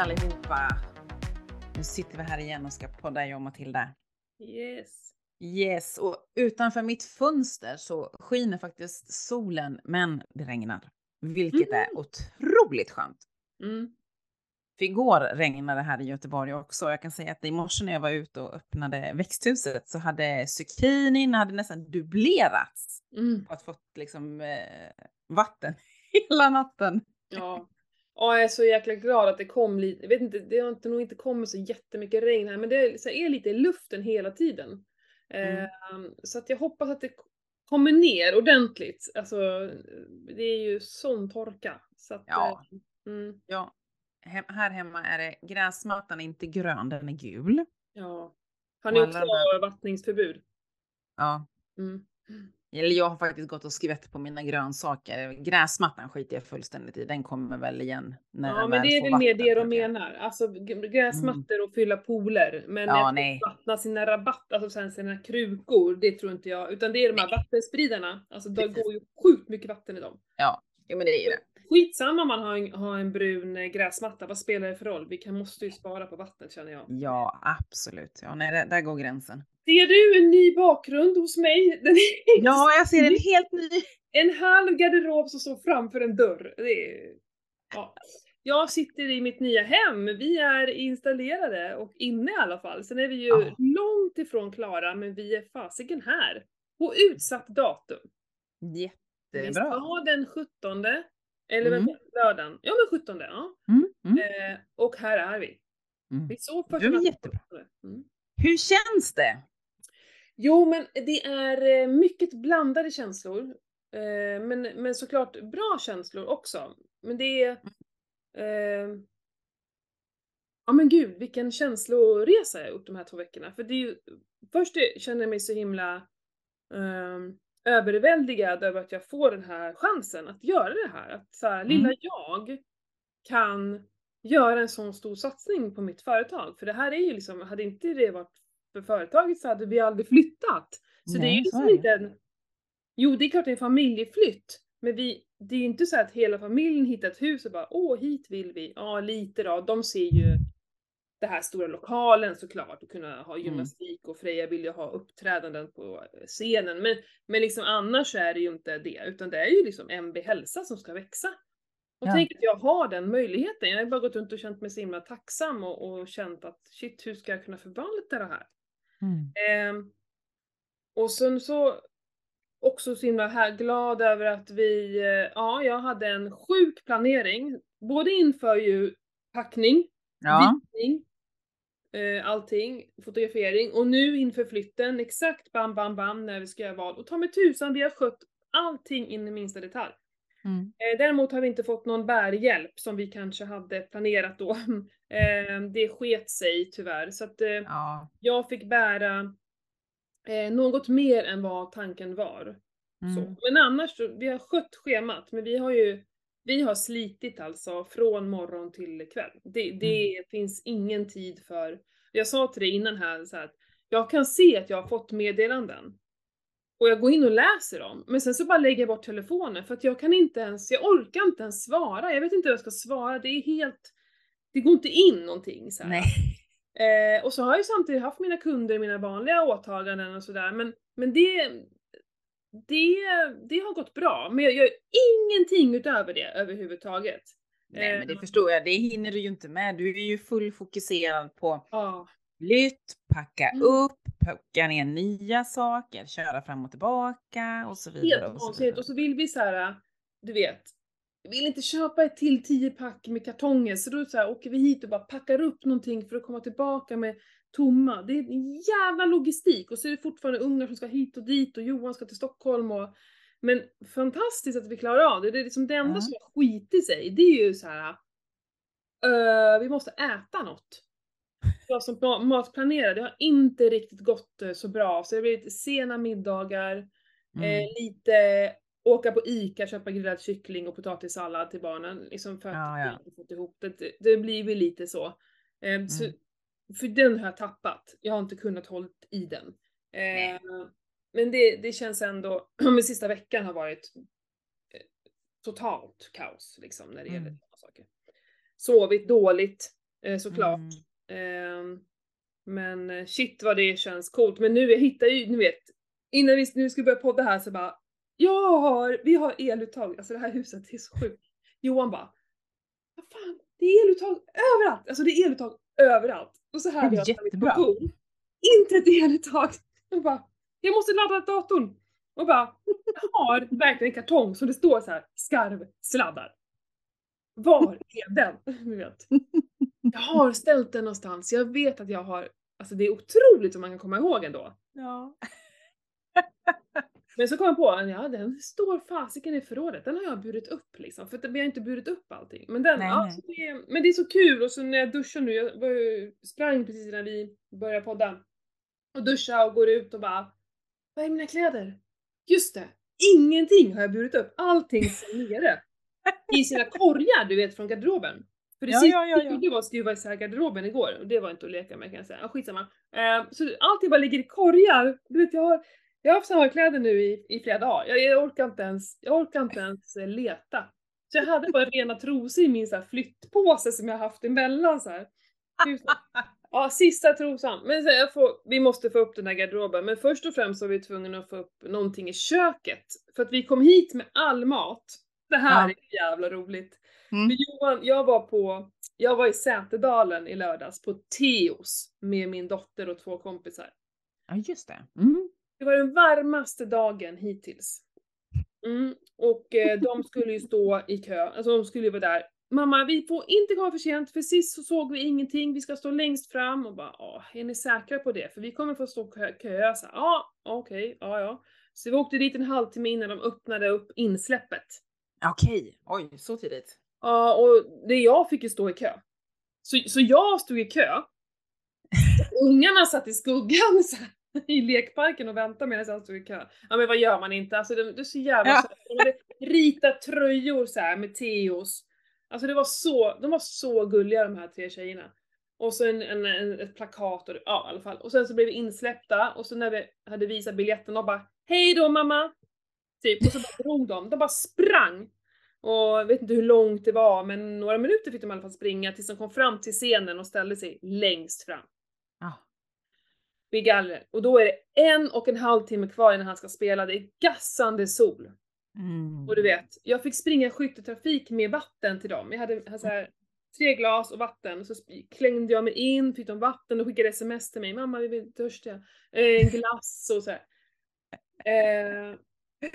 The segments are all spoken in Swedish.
allihopa! Nu sitter vi här igen och ska podda jag och Matilda. Yes. Yes, och utanför mitt fönster så skiner faktiskt solen, men det regnar. Vilket Mm. är otroligt skönt. Mm. För igår regnade det här i Göteborg också. Jag kan säga att i morse när jag var ute och öppnade växthuset så hade zucchinin hade nästan dubblerats Mm. att fått liksom eh, vatten hela natten. Ja. Ja, jag är så jäkla glad att det kom lite, jag vet inte, det har inte, nog inte kommit så jättemycket regn här, men det är, lite i luften hela tiden. Mm. Eh, så att jag hoppas att det kommer ner ordentligt. Alltså, det är ju sån torka. Så att, Ja. eh, mm, Ja, hem, här hemma är det gräsmattan är inte grön, den är gul. ja. Har ni också vattningsförbud? Ja, Mm. Eller jag har faktiskt gått och skvätt på mina grönsaker. Gräsmattan skiter jag fullständigt i. Den kommer väl igen när Ja, men det är väl mer det de menar. Alltså g- gräsmattor och fylla pooler. Men Ja, att nej. vattna sina rabatt, alltså sen sina krukor, det tror inte jag. Utan det är de här vattenspridarna. Alltså det går ju sjukt mycket vatten i dem. Ja, jo, men det är det. Skitsamma om man har en, har en brun eh, gräsmatta, vad spelar det för roll? Vi kan, måste ju spara på vattnet känner jag. Ja, absolut. Ja, nej, där, där går gränsen. Ser du en ny bakgrund hos mig? Ja, jag ser en helt ny. En halv garderob som står framför en dörr. Det är, ja. Jag sitter i mitt nya hem. Vi är installerade och inne i alla fall. Sen är vi ju Ja. långt ifrån klara, men vi är fasiken här. På utsatt datum. Vi Jättebra. sa den 17. Eller Mm. vänta, lördagen. Ja men 17. Ja. Mm, mm, Eh, och här är vi. mm. Vi såg Det första natten jättebra. 17. Mm. Hur känns det? Jo, men det är eh, mycket blandade känslor. Eh, Men, men såklart bra känslor också. Men det är... Eh, ja men gud, vilken känsloresa jag har gjort de här två veckorna. För det är ju... Först känner jag mig så himla eh, överväldigad över att jag får den här chansen att göra det här. Att så här, lilla Mm. jag kan göra en sån stor satsning på mitt företag. För det här är ju liksom, hade inte det varit för företaget så hade vi aldrig flyttat. Så det är Nej, ju liksom inte en... Jo, det är klart det är en familjeflytt. Men vi, det är ju inte så att hela familjen hittar ett hus och bara åh, hit vill vi. Ja, lite då. De ser ju det här stora lokalen såklart och kunna ha Mm. gymnastik och Freja vill ju ha uppträdanden på scenen. Men, men liksom annars så är det ju inte det, utan det är ju liksom MB Hälsa som ska växa. Och Ja. tänk att jag har den möjligheten. Jag har bara gått runt och känt mig så himla tacksam och, och känt att shit, hur ska jag kunna förvalta det här? Mm. Ehm, och sen så också så himla här glad över att vi, eh, ja, jag hade en sjuk planering. Både inför ju packning, Ja, visning, eh, allting, fotografering och nu inför flytten, exakt bam bam bam när vi ska göra vad. Och ta mig tusan, vi har skött allting in i minsta detalj. mm. Eh, däremot har vi inte fått någon bärhjälp som vi kanske hade planerat då. eh, det sket sig tyvärr. Så att eh, ja. jag fick bära eh, något mer än vad tanken var. Mm. Men annars, vi har skött schemat, men vi har ju vi har slitit alltså från morgon till kväll. Det, det finns ingen tid för... Jag sa till dig innan här, så här att jag kan se att jag har fått meddelanden. Och jag går in och läser dem, men sen så bara lägger jag bort telefonen för att jag kan inte ens, jag orkar inte ens svara. Jag vet inte hur jag ska svara, det är helt... Det går inte in någonting så. Eh, och så har jag ju samtidigt haft mina kunder, mina vanliga åtaganden och sådär, men, men det, det, det har gått bra. Men jag gör ingenting utöver det överhuvudtaget. Nej, men det Eh, förstår jag. Det hinner du ju inte med. Du är ju full fokuserad på Ja, flytt, packa Mm. upp, packa ner nya saker, köra fram och tillbaka och så vidare. helt och så vidare. Och så vill vi så här, du vet, vi vill inte köpa ett till 10 pack med kartonger, så då så här, åker vi hit och bara packar upp någonting för att komma tillbaka med tomma. Det är en jävla logistik och så är det fortfarande ungar som ska hit och dit och Johan ska till Stockholm och men fantastiskt att vi klarar av det. Det är liksom det enda Ja. som har skitit sig, det är ju så här. "Ö, vi måste äta något. Jag som ma- matplanerare, det har inte riktigt gått eh, så bra. Så det blir lite sena middagar, eh, Mm. lite åka på ICA, köpa grillad kyckling och potatissallad till barnen. Liksom för att Ja, ja. inte fått ihop det. Det- blir väl lite så. Eh, så Mm. För den har jag tappat. Jag har inte kunnat hålla i den. Eh, men det, det känns ändå, men sista veckan har varit eh, totalt kaos liksom när det gäller Mm. sådana saker. Sovit dåligt. eh, såklart. Mm. Eh, men eh, shit vad det känns coolt. Men nu, jag hittar ju, ni vet, innan vi nu ska börja podda här så bara, jag har, vi har eluttag, alltså det här huset det är så sjukt. Johan bara, vad fan, det är eluttag överallt! Alltså det är eluttag överallt. Och så har mitt jättebra. kontor. Inte ett eluttag! Jag bara, jag måste ladda datorn! Och bara, jag har verkligen en kartong som det står så här skarvsladdar. Var är den? Ni vet. Jag har ställt den någonstans, jag vet att jag har, alltså det är otroligt som man kan komma ihåg ändå. Ja. Men så kom jag på, ja den står fasiken i förrådet, den har jag burit upp liksom. För vi har inte burit upp allting. Men den, Nej, ja, nej. det, men det är så kul och så när jag duschar nu, jag sprang precis innan vi började podda. Och duschade och går ut och bara, vad är mina kläder? Just det, ingenting har jag burit upp, allting står nere. I sina korgar du vet från garderoben. För det Ja, sista ja, ja, ja. var att skruva isär garderoben igår och det var inte att leka med kan jag säga. Ja, skitsamma. Eh, så allting bara ligger i korgar. Du vet jag har, jag har haft samma kläder nu i, i flera dagar. Jag, jag orkar inte ens, jag orkar inte ens eh, leta. Så jag hade bara rena trosor i min så här flyttpåse som jag haft emellan så här. Ja, sista trosan. Men så jag får, vi måste få upp den här garderoben. Men först och främst så var vi tvungna att få upp någonting i köket. För att vi kom hit med all mat. Det här Ja. är jävla roligt. Mm. Johan, jag var på, jag var i Säterdalen i lördags på Teos med min dotter och två kompisar. ja, just det. Mm. Det var den varmaste dagen hittills. Mm. Och eh, de skulle ju stå i kö, alltså de skulle ju vara där. Mamma, vi får inte komma för sent, för sist så såg vi ingenting, vi ska stå längst fram och bara, ja, är ni säkra på det? För vi kommer få stå kö, kö. Så, ja, okej, ja, ja. Så vi åkte dit en halvtimme innan de öppnade upp insläppet. Okej, oj, så tidigt. Ja, och det jag fick ju stå i kö. Så, så jag stod i kö. Ungarna satt i skuggan så här, i lekparken och väntade medan jag stod i kö. Ja men vad gör man inte? Alltså det, det är så jävla Ja. De hade ritat tröjor så här med Teos. Alltså det var så, de var så gulliga de här tre tjejerna. Och så en, en, en, ett plakat och ja i alla fall. Och sen så blev vi insläppta och så när vi hade visat biljetten och bara Hej då mamma! Typ, och så bara drog de. De bara sprang. Och jag vet inte hur långt det var, men några minuter fick de i alla fall springa tills de kom fram till scenen och ställde sig längst fram. Vid gallret. Och då är det en och en halv timme kvar innan han ska spela. Det är gassande sol. Mm. Och du vet, jag fick springa skytteltrafik med vatten till dem. Jag hade, så här, tre glas och vatten. Så klängde jag mig in, fick de vatten och skickade sms till mig. Mamma, vi är törstiga. Eh, En glass och så. Eh,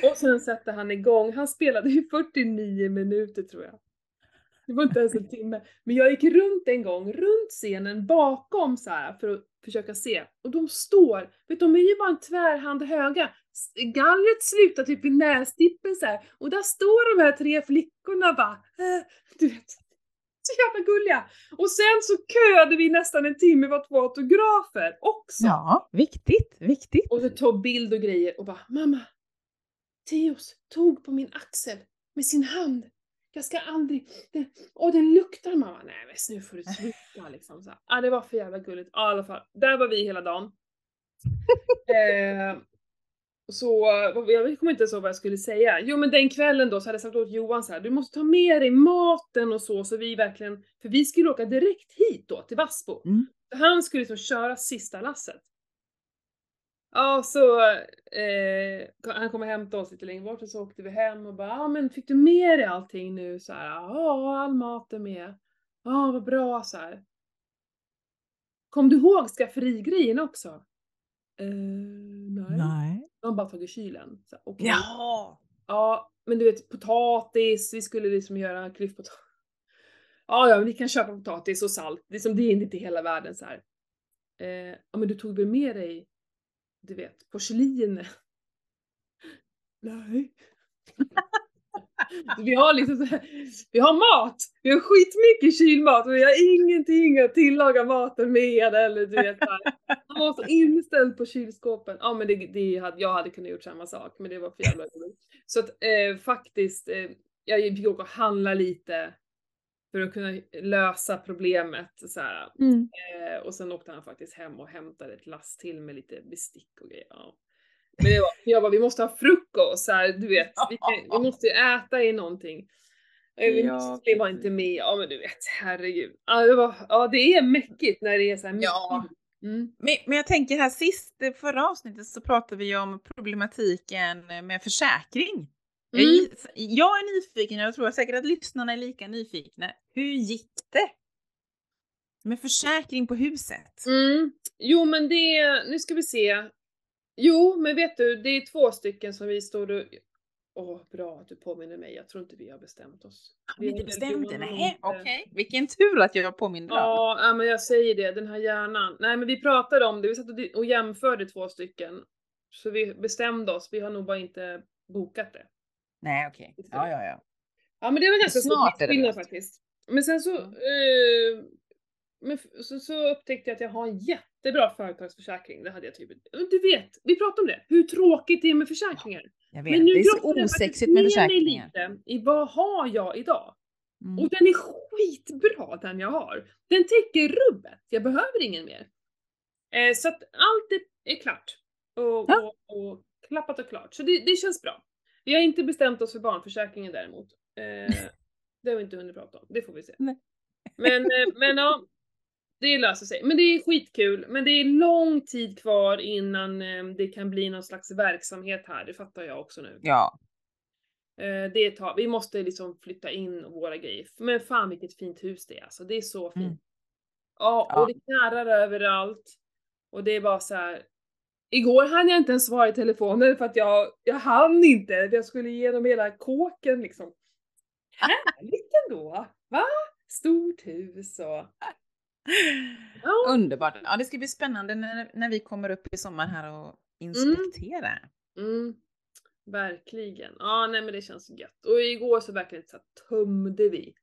och sen satte han igång. Han spelade i 49 minuter tror jag. Det var inte ens en timme. Men jag gick runt en gång, runt scenen bakom så här för att försöka se. Och de står, vet du, de är ju bara en tvärhand höga. Gallret slutar typ i nästippen så här. Och där står de här tre flickorna bara, äh, du vet. Så jävla gulliga! Och sen så köade vi nästan en timme för att få autografer också. Ja, viktigt, viktigt. Och så tog bild och grejer och bara Mamma! Teos tog på min axel med sin hand. Jag ska aldrig... Det, åh den luktar mamma! Nej men nu får du sluta liksom. Så här. Ja det var för jävla gulligt. Ja, i alla fall. Där var vi hela dagen. eh, så jag kommer inte ens ihåg vad jag skulle säga. Jo men den kvällen då så hade jag sagt åt Johan så här, du måste ta med dig maten och så, så vi verkligen, för vi skulle åka direkt hit då till Vassbo. Mm. Han skulle liksom köra sista lasset. Ja, så eh, han kom och hämtade oss lite längre bort och så åkte vi hem och bara, ja men fick du med dig allting nu? Så här, ja, all mat är med. Ja, vad bra så här. Kom du ihåg skafferigrejen också? Eh, nej. Nej. De har bara tagit kylen. Så, här, okej. Ja. Ja, men du vet potatis, vi skulle liksom göra klyftpotatis. Ja, ja, men vi kan köpa potatis och salt. Liksom, det är inte hela världen så här. Eh, ja, men du tog väl med dig, du vet, porslin? Nej. vi har liksom så här, vi har mat! Vi har skitmycket kylmat och vi har ingenting att tillaga maten med eller du vet. Han var så inställd på kylskåpen. Ja men det, det hade, jag hade kunnat gjort samma sak men det var för jävla roligt. Så att eh, faktiskt, eh, jag åka och handla lite för att kunna lösa problemet så här. Mm. Eh, och sen åkte han faktiskt hem och hämtade ett lass till med lite bestick och grejer. Ja. Men det var, jag bara, vi måste ha frukost så här, du vet. Vi, kan, vi måste ju äta i någonting. Ja, det var inte med. Ja men du vet, herregud. Ja det, var, ja, det är mäckigt när det är så här Ja. Mm. Men, men jag tänker här sist, förra avsnittet så pratade vi om problematiken med försäkring. Mm. Jag, är nyfiken, jag tror säkert att lyssnarna är lika nyfikna. Hur gick det? Med försäkring på huset? Mm. Jo men det, nu ska vi se. Jo men vet du, det är två stycken som vi står och... Åh, bra att du påminner mig. Jag tror inte vi har bestämt oss. Har vi inte bestämt det? Nej, okej. Okay. Vilken tur att jag påminner. Ja, ja, men jag säger det. Den här hjärnan. Nej, men vi pratade om det. Vi satt och jämförde två stycken. Så vi bestämde oss. Vi har nog bara inte bokat det. Nej, okej. Okay. Ja, ja, ja. Ja, men det var ganska stor skillnad faktiskt. Men sen så, mm. eh, men så, så upptäckte jag att jag har en jättebra företagsförsäkring. Det hade jag typ, du vet, vi pratade om det, hur tråkigt det är med försäkringar. Jag vet, men nu det är så osexigt med försäkringar. Lite i vad har jag idag? Mm. Och den är skitbra den jag har. Den täcker rubbet, jag behöver ingen mer. Eh, så att allt är, är klart. Och, ja. och, och, klappat och klart. Så det, det känns bra. Vi har inte bestämt oss för barnförsäkringen däremot. Eh, det har vi inte hunnit prata om, det får vi se. Nej. Men, eh, men ja, det löser sig. Men det är skitkul. Men det är lång tid kvar innan eh, det kan bli någon slags verksamhet här, det fattar jag också nu. Ja. Eh, det tar, vi måste liksom flytta in våra grejer. Men fan vilket fint hus det är alltså, det är så fint. Mm. Ja, och ja. det knarrar överallt. Och det är bara så här, Igår hann jag inte ens svara i telefonen för att jag, jag hann inte. Jag skulle igenom hela kåken liksom. Härligt ändå! Va? Stort hus och... Ja. Underbart! Ja, det ska bli spännande när, när vi kommer upp i sommar här och inspektera. Mm. Mm. Verkligen. Ja, nej men det känns gött. Och igår så verkligen så tömde vi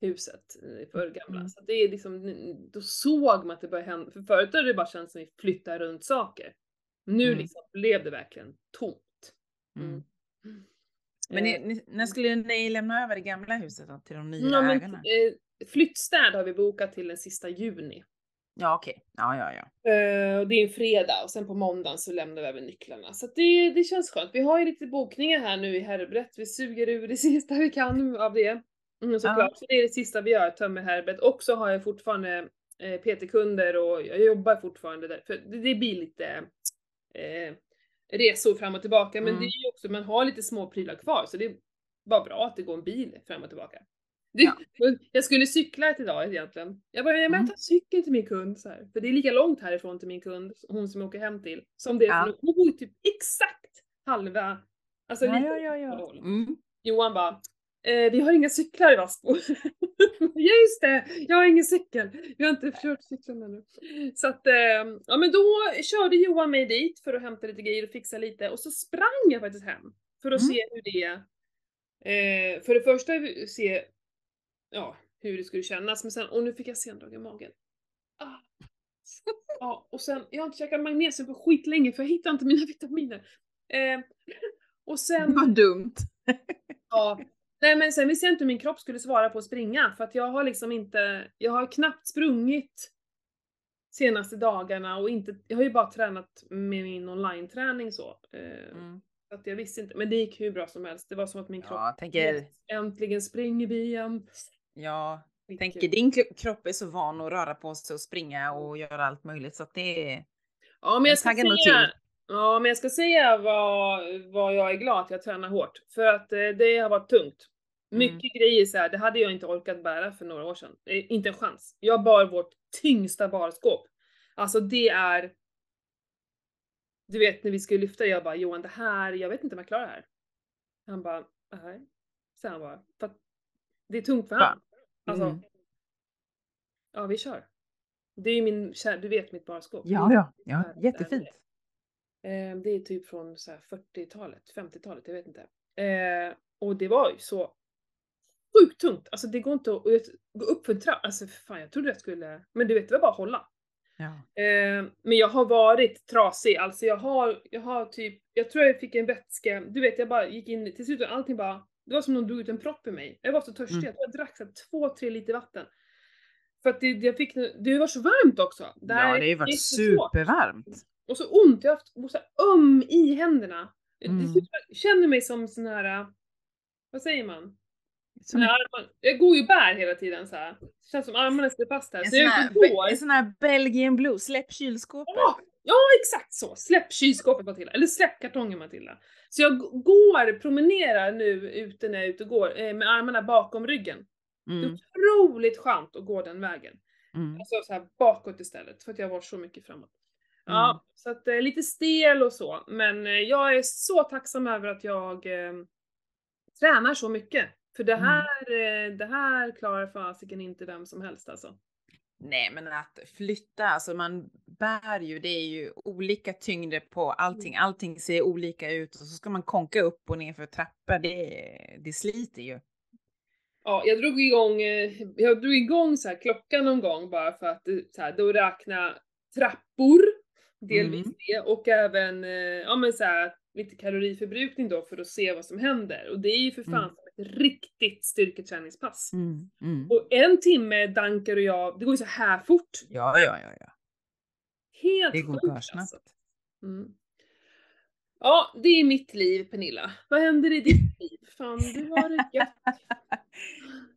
huset för gamla. Mm. Så det är liksom, då såg man att det började hända. För förut hade det bara känts som att vi flyttade runt saker. Nu mm. liksom blev det verkligen tomt. Mm. mm. Men ni, eh. ni, när skulle ni lämna över det gamla huset då, till de nya ja, ägarna? Men, eh, flyttstäd har vi bokat till den sista juni. Ja okej, okay. ja ja ja. Eh, det är en fredag och sen på måndagen så lämnar vi över nycklarna. Så det, det känns skönt. Vi har ju lite bokningar här nu i Herbret. Vi suger ur det sista vi kan av det. Mm, såklart, ja. så det är det sista vi gör, tömmer Herbret. Och så har jag fortfarande eh, PT-kunder och jag jobbar fortfarande där. För det, det blir lite eh, resor fram och tillbaka. Men mm. det är ju också, man har lite små prylar kvar så det är bara bra att det går en bil fram och tillbaka. Det, ja. Jag skulle cykla ett idag egentligen. Jag bara, jag mm. tar cykeln till min kund så här. För det är lika långt härifrån till min kund, hon som jag åker hem till, som det är ja. hon bor typ exakt halva, alltså ja, lite ja, ja, ja. Mm. Johan bara, Eh, vi har inga cyklar i Vassbo. ja just det, jag har ingen cykel. Vi har inte kört cykeln ännu. Så att, eh, ja men då körde Johan mig dit för att hämta lite grejer och fixa lite och så sprang jag faktiskt hem. För att mm. se hur det, eh, för det första se, ja, hur det skulle kännas men sen, och nu fick jag sendrag i magen. Ah. Ja, och sen, jag har inte käkat magnesium på skitlänge för jag hittar inte mina vitaminer. Eh, och sen... Vad dumt. ja, Nej men sen visste jag inte hur min kropp skulle svara på att springa för att jag har liksom inte, jag har knappt sprungit senaste dagarna och inte, jag har ju bara tränat med min online-träning så. Eh, mm. Så att jag visste inte, men det gick hur bra som helst. Det var som att min kropp ja, tänker... äntligen springer vi igen. Ja, jag tänker din kropp är så van att röra på sig och springa och göra allt möjligt så att det är... Ja men jag ska säga, Ja, men jag ska säga vad, vad jag är glad att jag tränar hårt. För att eh, det har varit tungt. Mm. Mycket mm. grejer så här, det hade jag inte orkat bära för några år sedan. Inte en chans. Jag bar vårt tyngsta barskåp. Alltså det är... Du vet när vi skulle lyfta, jag bara Johan det här, jag vet inte om jag klarar det här. Han bara, nej. Så han bara, för att det är tungt för honom. Alltså, mm. ja vi kör. Det är ju min, du vet mitt barskåp. Ja, ja, ja, jättefint. Eh, det är typ från 40-talet, 50-talet, jag vet inte. Eh, och det var ju så sjukt tungt. Alltså det går inte att gå upp för en trappa. Alltså fan jag trodde jag skulle, men du vet det var bara att hålla. Ja. Eh, men jag har varit trasig, alltså jag har, jag har typ, jag tror jag fick en vätska, du vet jag bara gick in, till slut och allting bara, det var som någon drog ut en propp i mig. Jag var så törstig, mm. jag drack så två, tre liter vatten. För att det, jag fick, det var så varmt också. Det ja det har ju varit supervarmt. Och så ont, jag har haft så öm i händerna. Mm. Jag känner mig som sån här, vad säger man? Mina armar, jag går ju bär hela tiden så här. Det känns som armarna sitter fast här. en Så sån jag är här, en sån här Belgian blue, släpp kylskåpet. Ja, ja, exakt så! Släpp kylskåpet Matilda, eller släpp kartongen Matilda. Så jag går, promenerar nu ute när jag är ute och går eh, med armarna bakom ryggen. Det är Mm, otroligt skönt att gå den vägen. mm. Alltså så här bakåt istället, för att jag har varit så mycket framåt. Ja, Mm. så att eh, lite stel och så, men eh, jag är så tacksam över att jag eh, tränar så mycket. För det Mm. här, eh, det här klarar fasiken inte vem som helst alltså. Nej, men att flytta, alltså man bär ju, det är ju olika tyngder på allting. Mm. Allting ser olika ut och så ska man konka upp och ner för trappor. Det, det sliter ju. Ja, jag drog igång, eh, jag drog igång så här klockan någon gång bara för att så här, då räkna trappor, delvis Mm. det, och även eh, ja, men så här, lite kaloriförbrukning då för att se vad som händer. Och det är ju för fan Mm. som ett riktigt styrketräningspass. Mm, mm. Och en timme Dankar och jag, det går ju så här fort. Ja, ja, ja, ja. Helt Det går sjukt alltså. Mm. Ja, det är mitt liv Pernilla. Vad händer i ditt liv? Fan, du har det gött.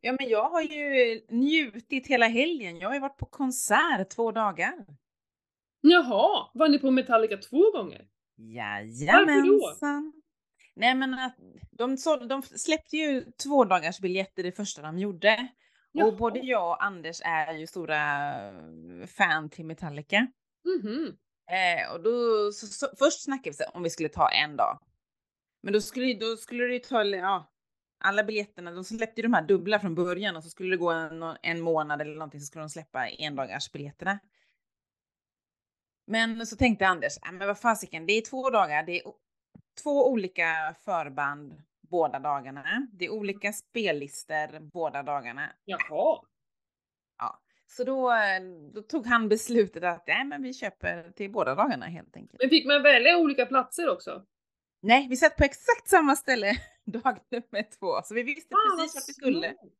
Ja, men jag har ju njutit hela helgen. Jag har ju varit på konsert två dagar. Jaha, var ni på Metallica två gånger? Jajamensan. Nej men att de, så, de släppte ju två dagars biljetter det första de gjorde. Jaha. Och både jag och Anders är ju stora fan till Metallica. Mhm. Eh, och då, så, så, först snackade vi om vi skulle ta en dag. Men då skulle, då skulle det ju ta, ja, alla biljetterna, de släppte ju de här dubbla från början och så skulle det gå en, en månad eller någonting så skulle de släppa endagars biljetterna. Men så tänkte Anders, äh, men vad fasiken, det är två dagar, det är två olika förband båda dagarna. Det är olika spellistor båda dagarna. Jaha. Ja, så då, då tog han beslutet att nej, men vi köper till båda dagarna helt enkelt. Men fick man välja olika platser också? Nej, vi satt på exakt samma ställe dag nummer två, så vi visste Fan, precis vart vi skulle. smart.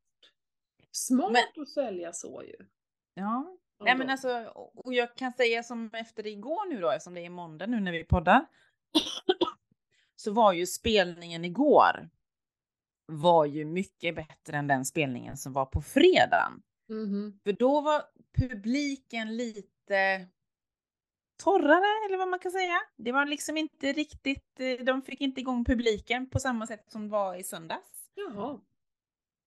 Smart Men- att sälja så ju. Ja, nej men alltså, och jag kan säga som efter igår nu då, eftersom det är måndag nu när vi poddar. Så var ju spelningen igår var ju mycket bättre än den spelningen som var på fredagen. Mhm. För då var publiken lite torrare eller vad man kan säga. Det var liksom inte riktigt, eh, de fick inte igång publiken på samma sätt som var i söndags. Jaha.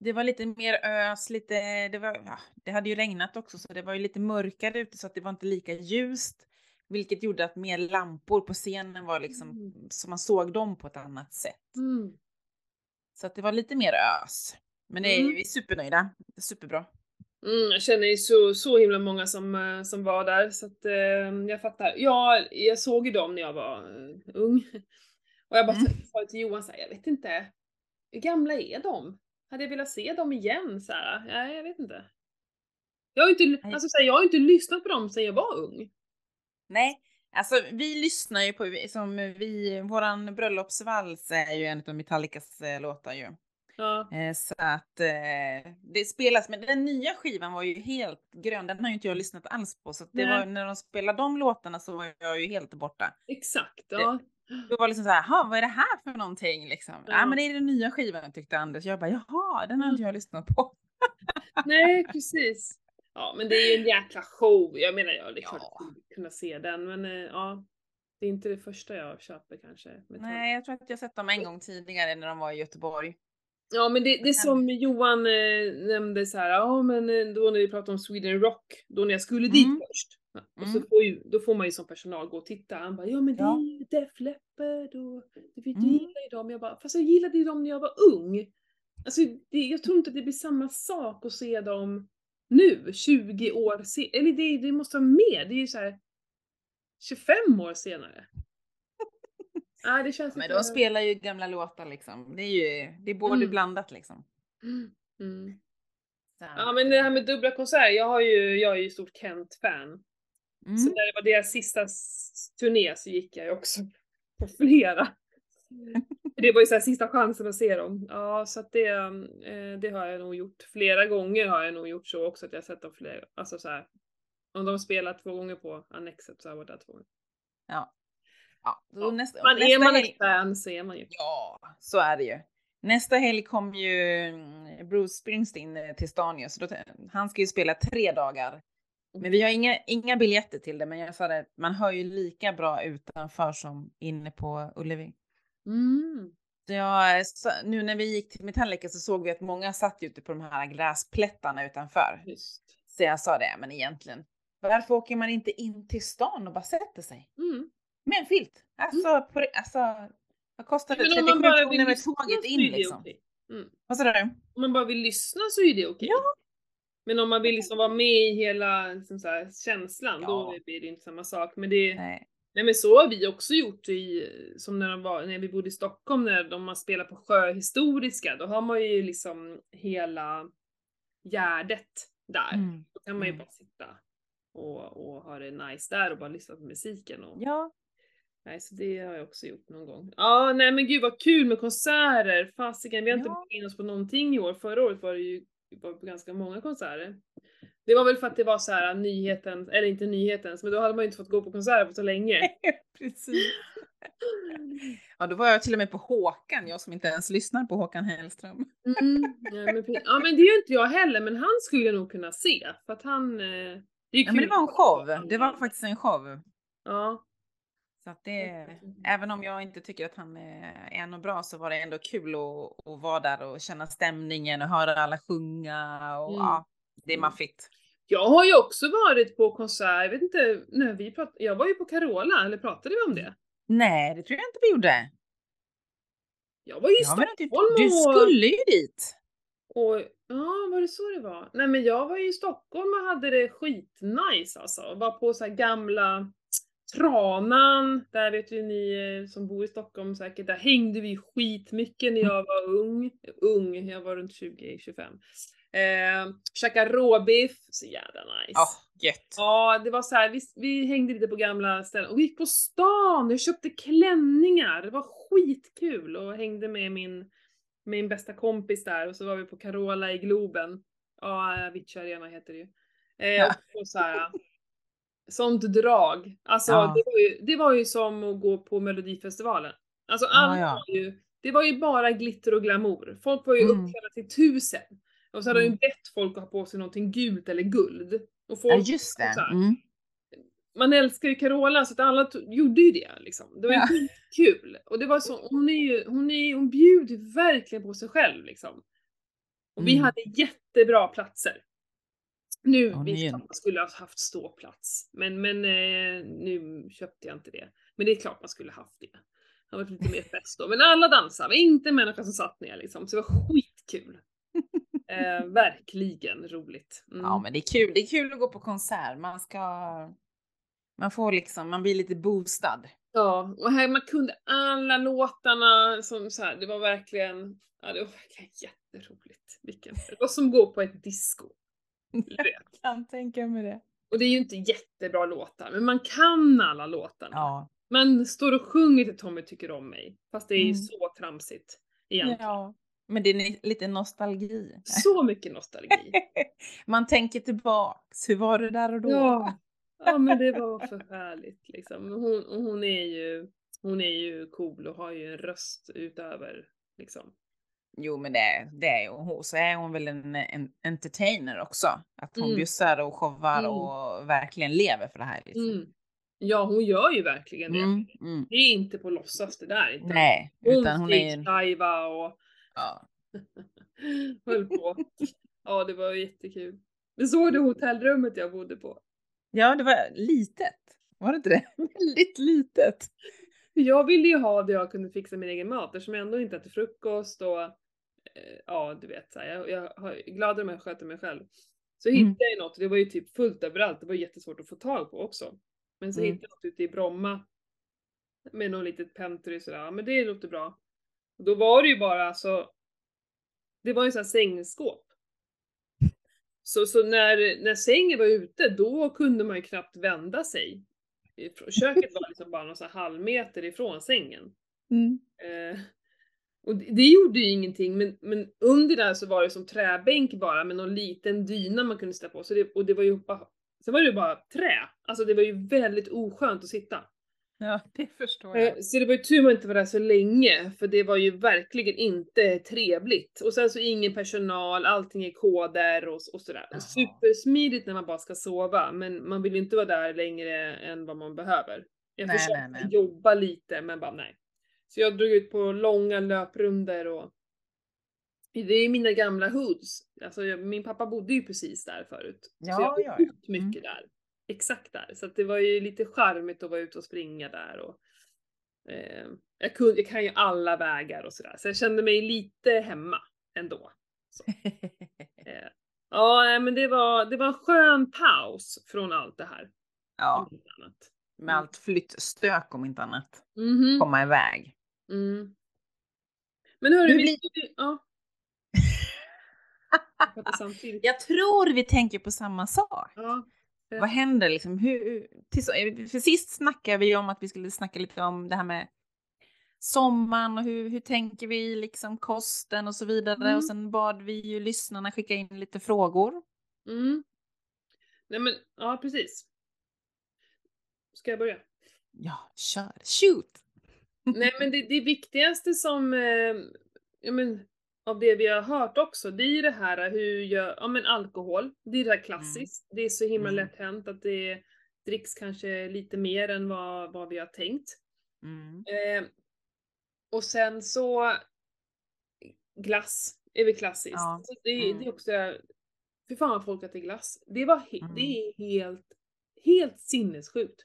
Det var lite mer ös, lite, det, var, ja, det hade ju regnat också så det var ju lite mörkare ute så att det var inte lika ljust. Vilket gjorde att mer lampor på scenen var liksom, Mm. så man såg dem på ett annat sätt. Mm. Så att det var lite mer ös. Men det är, Mm. vi är supernöjda, är superbra. Mm, jag känner ju så, så himla många som, eh, som var där så att eh, jag fattar. Ja, jag såg ju dem när jag var eh, ung. Och jag bara Mm. sa till Johan såhär, jag vet inte, hur gamla är de? Hade jag velat se dem igen så här? Nej, jag vet inte. Jag har inte, alltså, så här, jag har inte lyssnat på dem sedan jag var ung. Nej, alltså vi lyssnar ju på, som vi, våran bröllopsvals är ju en av Metallicas eh, låtar ju. Ja. Eh, Så att eh, det spelas, men den nya skivan var ju helt grön, den har ju inte jag lyssnat alls på. Så att det Nej. var, när de spelade de låtarna så var jag ju helt borta. Exakt, ja. Då var det liksom så här, "Jaha, vad är det här för någonting liksom? Ja, men det är den nya skivan tyckte Anders. Jag bara, jaha, den har inte jag lyssnat på. Nej, precis. Ja, men det är ju en jäkla show. Jag menar, ja, det är klart Ja. jag skulle kunna se den, men eh, ja. Det är inte det första jag köper kanske. Nej, jag tror att jag sett dem en gång tidigare när de var i Göteborg. Ja men det, det är som Johan eh, nämnde så här, ja men eh, då när vi pratade om Sweden Rock, då när jag skulle dit Mm. först. Ja, Och så Mm. får ju, då får man ju som personal gå och titta. Han bara, ja men det Ja. är ju Def Leppard och du, Mm. gillar ju dem. Jag bara, fast jag gillade ju dem när jag var ung. Alltså det, jag tror inte att det blir samma sak att se dem nu, 20 år senare. Eller det, det måste vara mer, det är ju så här 25 år senare. Nej det känns Men inte... de spelar ju gamla låtar liksom. Det är ju, det är både Mm. blandat liksom. Mm. Så, Ja men det här med dubbla konserter, jag, har ju, jag är ju stort Kent-fan. Mm. Så när det var deras sista turné så gick jag ju också på flera. Det var ju så här sista chansen att se dem. Ja, så att det, eh, det har jag nog gjort. Flera gånger har jag nog gjort så också att jag sett dem flera, alltså så här. Om de spelar två gånger på Annexet så har jag varit där två gånger. Ja. Ja, Ja, nästa, Man nästa är man ett fan så är man ju. Ja, så är det ju. Nästa helg kommer ju mm, Bruce Springsteen eh, till stan så då, han ska ju spela tre dagar. Men vi har inga, inga biljetter till det, men jag sa det, man hör ju lika bra utanför som inne på Ullevi. Mm. Jag, så, nu när vi gick till Metallica så såg vi att många satt ute på de här gräsplättarna utanför. Just. Så jag sa det, men egentligen, varför åker man inte in till stan och bara sätter sig? Mm. Med en filt. Alltså, på, alltså vad kostar det? Men om 37 man bara kronor med tåget in liksom. Mm. Vad sa du? Om man bara vill lyssna så är det okej. Ja. Men om man vill liksom vara med i hela liksom så här, känslan, Ja. då blir det inte samma sak. Men det, Nej. nej men så har vi också gjort i, som när, de var, när vi bodde i Stockholm, när de har spelat på Sjöhistoriska, då har man ju liksom hela Gärdet där. Mm. Då kan man ju Mm. bara sitta och, och ha det nice där och bara lyssna på musiken. Och, Ja. Nej, så det har jag också gjort någon gång. Ja, nej men gud vad kul med konserter! Fasiken, vi har inte Ja. in oss på någonting i år. Förra året var det ju var på ganska många konserter. Det var väl för att det var så här nyheten, eller inte nyhetens, men då hade man ju inte fått gå på konserter på så länge. Precis. Ja, då var jag till och med på Håkan, jag som inte ens lyssnar på Håkan Hellström. Mm, ja, men, ja men det gör inte jag heller, men han skulle jag nog kunna se. För att han... eh, Det är ju Ja, men det kul var en show. Det var faktiskt en show. Ja. Så att det, även om jag inte tycker att han är, är något bra så var det ändå kul att, att vara där och känna stämningen och höra alla sjunga och Mm. ja, det är Mm. maffigt. Jag har ju också varit på konsert, jag vet inte, när vi pratade, jag var ju på Carola, eller pratade vi om det? Nej, det tror jag inte vi gjorde. Jag var ju i Ja, du, Stockholm du och... skulle ju dit. Och, ja, var det så det var? Nej men jag var ju i Stockholm och hade det skitnice alltså. Var på så gamla Tranan, där vet ju ni eh, som bor i Stockholm säkert, där hängde vi skitmycket när jag var ung. Ung, jag var runt 20-25. Eh, käkade råbiff, så jävla nice. Ja, gött. Ja, det var så här, vi, vi hängde lite på gamla ställen och vi gick på stan, jag köpte klänningar, det var skitkul och hängde med min, min bästa kompis där och så var vi på Carola i Globen. Ja, Avicii Arena heter det ju. Eh, och så här, sånt drag. Alltså Ja. det, var ju, det var ju som att gå på Melodifestivalen. Alltså Ja, alla ja. var ju, det var ju bara glitter och glamour. Folk var ju Mm. uppklädda till tusen. Och så hade de ju Mm. bett folk att ha på sig någonting gult eller guld. Och Ja, folk just det. så här. Mm. man älskar ju Carola så att alla gjorde ju det liksom. Det var ju Ja. skitkul. Och det var så, hon är ju, hon är ju- hon bjuder verkligen på sig själv liksom. Och vi Mm. hade jättebra platser. Nu är visst man skulle ha haft ståplats. Men, men eh, nu köpte jag inte det. Men det är klart man skulle haft det. Det var lite mer fest då. Men alla dansade, var inte en människa som satt ner liksom. Så det var skitkul. Eh, verkligen roligt. Mm. Ja, men det är kul. Det är kul att gå på konsert. Man ska... Man får liksom, man blir lite boostad. Ja, och här man kunde alla låtarna som så här, det var verkligen, ja det var verkligen jätteroligt. Vilken, det var som att gå på ett disco. Vet. kan tänka mig det. Och det är ju inte jättebra låtar, men man kan alla låtarna. Ja. Man står och sjunger till Tommy tycker om mig, fast det är ju Mm. så tramsigt egentligen. ja. Men det är lite nostalgi. Så mycket nostalgi. Man tänker tillbaks. Hur var det där och då? Ja. ja, men det var för härligt liksom. Hon, hon är ju, hon är ju cool och har ju en röst utöver liksom. Jo, men det, det är ju hon. Så är hon väl en, en entertainer också. Att hon Mm. bjussar och showar Mm. och verkligen lever för det här. Liksom. Mm. Ja, hon gör ju verkligen det. Mm, mm. Det är inte på låtsas det där. Utan Nej, utan hon är ju... och Ja. höll på. Ja, det var jättekul. Men såg du hotellrummet jag bodde på? ja, det var litet. Var det inte det? Väldigt litet. Jag ville ju ha det jag kunde fixa min egen mat eftersom jag ändå inte äter frukost och ja, du vet, så här, jag, jag har- är glad om jag sköter mig själv. Så Mm. hittade jag något, det var ju typ fullt överallt, det var jättesvårt att få tag på också. Men så Mm. hittade jag något ute i Bromma med något litet pentry sådär, ja men det låter bra. Och då var det ju bara alltså, det var ju såhär sängskåp. Så, så när, när sängen var ute, då kunde man ju knappt vända sig. Köket var liksom bara någon halv meter ifrån sängen. Mm. Eh, och det, det gjorde ju ingenting, men, men under där så var det som träbänk bara med någon liten dyna man kunde sätta på. Så det, och det var ju bara, sen var det bara trä. Alltså det var ju väldigt oskönt att sitta. Ja, det förstår jag. Eh, Så det var ju tur man inte var där så länge, för det var ju verkligen inte trevligt. Och sen så ingen personal, allting är koder och, och sådär. Jaha. Supersmidigt när man bara ska sova, men man vill ju inte vara där längre än vad man behöver. Jag Nej, försökte nej, nej. jobba lite, men bara nej. Så jag drog ut på långa löprunder och det är mina gamla hoods. Alltså jag, min pappa bodde ju precis där förut. så Ja, jag har ja, ja. mycket där. Exakt där. Så att det var ju lite charmigt att vara ute och springa där och eh, jag, kunde, jag kan ju alla vägar och sådär. Så jag kände mig lite hemma ändå. Eh, ja, men det var, det var en skön paus från allt det här. ja, med allt flyttstök om inte annat. Mhm. Komma iväg. Mm. Men hörru, vi blir- skulle- Ja. Jag tror vi tänker på samma sak. Ja. Vad händer liksom? Hur, till, för sist snackade vi om att vi skulle snacka lite om det här med sommaren och hur, hur tänker vi liksom kosten och så vidare. Mm. Och sen bad vi ju lyssnarna skicka in lite frågor. Mm. Nej men, ja precis. Ska jag börja? Ja, kör. Shoot! Nej men det, det viktigaste som, eh, ja men, av det vi har hört också, det är ju det här hur gör, ja men alkohol, det är det här klassiskt. Det är så himla Mm. lätt hänt att det dricks kanske lite mer än vad, vad vi har tänkt. Mm. Eh, och sen så glass är väl klassiskt. Ja. Så det, Mm. det är också, för fan vad folk äter glass. Det, var he- Mm. det är helt, helt sinnessjukt.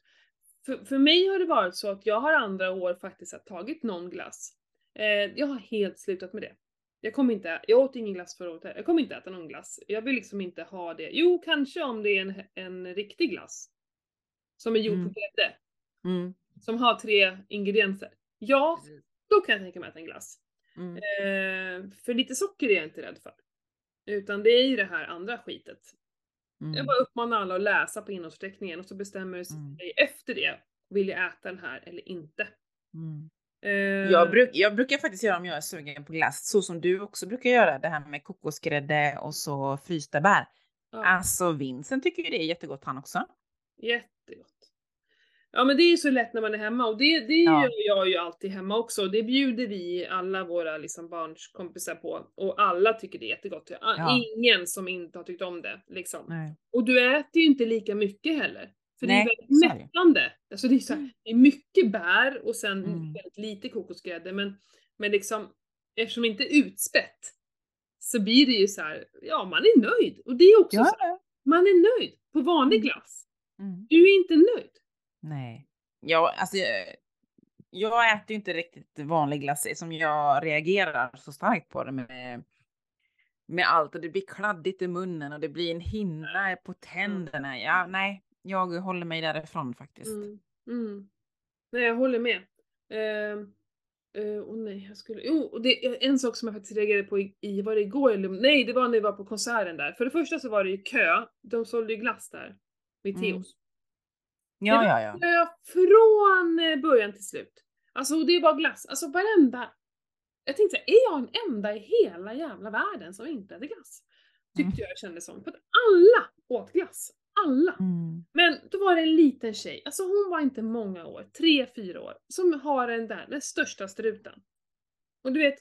För, för mig har det varit så att jag har andra år faktiskt tagit någon glass. Eh, jag har helt slutat med det. Jag kommer inte, jag åt ingen glass förra året. Jag kommer inte äta någon glass. Jag vill liksom inte ha det. Jo, kanske om det är en, en riktig glass. Som är gjord Mm. på grädde. Mm. Som har tre ingredienser. Ja, då kan jag tänka mig att äta en glass. Mm. Eh, för lite socker är jag inte rädd för. Utan det är ju det här andra skitet. Jag Mm. bara uppmanar alla att läsa på innehållsförteckningen och så bestämmer du sig Mm. efter det. Vill jag äta den här eller inte? Mm. Eh, Jag, bruk, jag brukar faktiskt göra om jag är sugen på glass, så som du också brukar göra, det här med kokosgrädde och så frysta bär. ja, Alltså Vincent tycker ju det är jättegott han också. Jättegott. Ja men det är ju så lätt när man är hemma och det, det Ja. gör jag ju alltid hemma också. Det bjuder vi alla våra liksom, barns kompisar på och alla tycker det är jättegott. Ja. Ingen som inte har tyckt om det liksom. Nej. Och du äter ju inte lika mycket heller. För Nej, det är väldigt det. mättande. Alltså det är, så här, Mm. det är mycket bär och sen Mm. väldigt lite kokosgrädde men, men liksom eftersom det inte är utspätt så blir det ju så här, ja man är nöjd. Och det är också Ja, så här, man är nöjd på vanlig Mm. glass. Mm. Du är inte nöjd. Nej. Ja, alltså jag, jag äter ju inte riktigt vanlig glass som jag reagerar så starkt på det med, med allt och det blir kladdigt i munnen och det blir en hinna på tänderna. Ja, nej, jag håller mig därifrån faktiskt. Mm. Mm. Nej, jag håller med. Uh, oh, nej, jag skulle... Jo, och det en sak som jag faktiskt reagerade på i, i var det igår eller nej, det var när vi var på konserten där. För det första så var det ju kö. De sålde ju glass där. Vid Mm. Ja, ja, ja. kö från eh, början till slut. Alltså det var glass. Alltså varenda... Jag tänkte så här, är jag den enda i hela jävla världen som inte äter glass? Tyckte Mm. jag kändes som. För att alla åt glass. Alla. Mm. Men då var det en liten tjej, alltså hon var inte många år, tre, fyra år, som har den där, den största struten. Och du vet,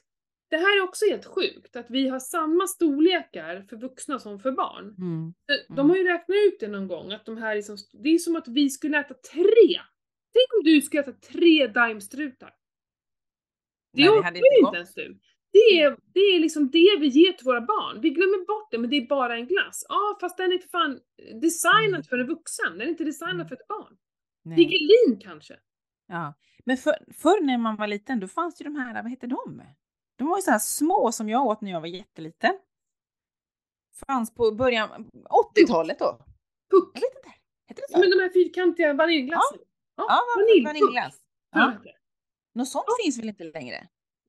det här är också helt sjukt, att vi har samma storlekar för vuxna som för barn. Mm. De- De har ju räknat ut det någon gång, att de här liksom, det är som att vi skulle äta tre! Tänk om du skulle äta tre Daimstrutar. Det Nej, orkar ju inte ens du. Det är, det är liksom det vi ger till våra barn. Vi glömmer bort det, men det är bara en glass. Ja, fast den är för fan designad Mm. för en vuxen. Den är inte designad Mm. för ett barn. Nej. Kanske? Ja. Men för, förr när man var liten, då fanns ju de här, vad hette de? De var ju så här små som jag åt när jag var jätteliten. Fanns på början, 80-talet då. Puck! Jag vet inte. Hette det Ja, så? men de här fyrkantiga vaniljglassen. Ja, Ja, vaniljglass. Ja. Något sånt finns väl inte längre?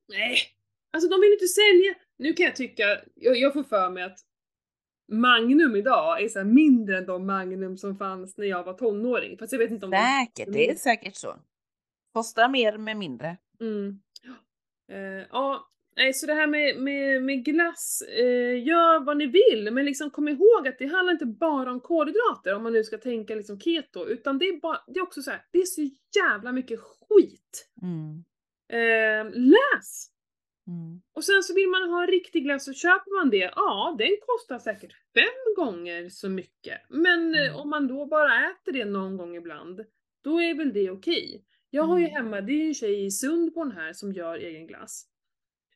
Nej, alltså de vill inte sälja. Nu kan jag tycka, jag, jag får för mig att Magnum idag är så mindre än de Magnum som fanns när jag var tonåring. Fast jag vet inte om de... Säkert, det är säkert så. Kostar mer med mindre. Mm. Eh, ja, Nej, så det här med, med, med glass, eh, gör vad ni vill, men liksom kom ihåg att det handlar inte bara om kolhydrater om man nu ska tänka liksom keto, utan det är, bara, det är också så här, det är så jävla mycket skit. Mm. Eh, läs! Mm. Och sen så vill man ha riktig glass och köper man det, ja den kostar säkert fem gånger så mycket. Men eh, Mm. om man då bara äter det någon gång ibland, då är väl det okej. Jag har ju Mm. hemma, det är ju en tjej i Sundborn här som gör egen glass.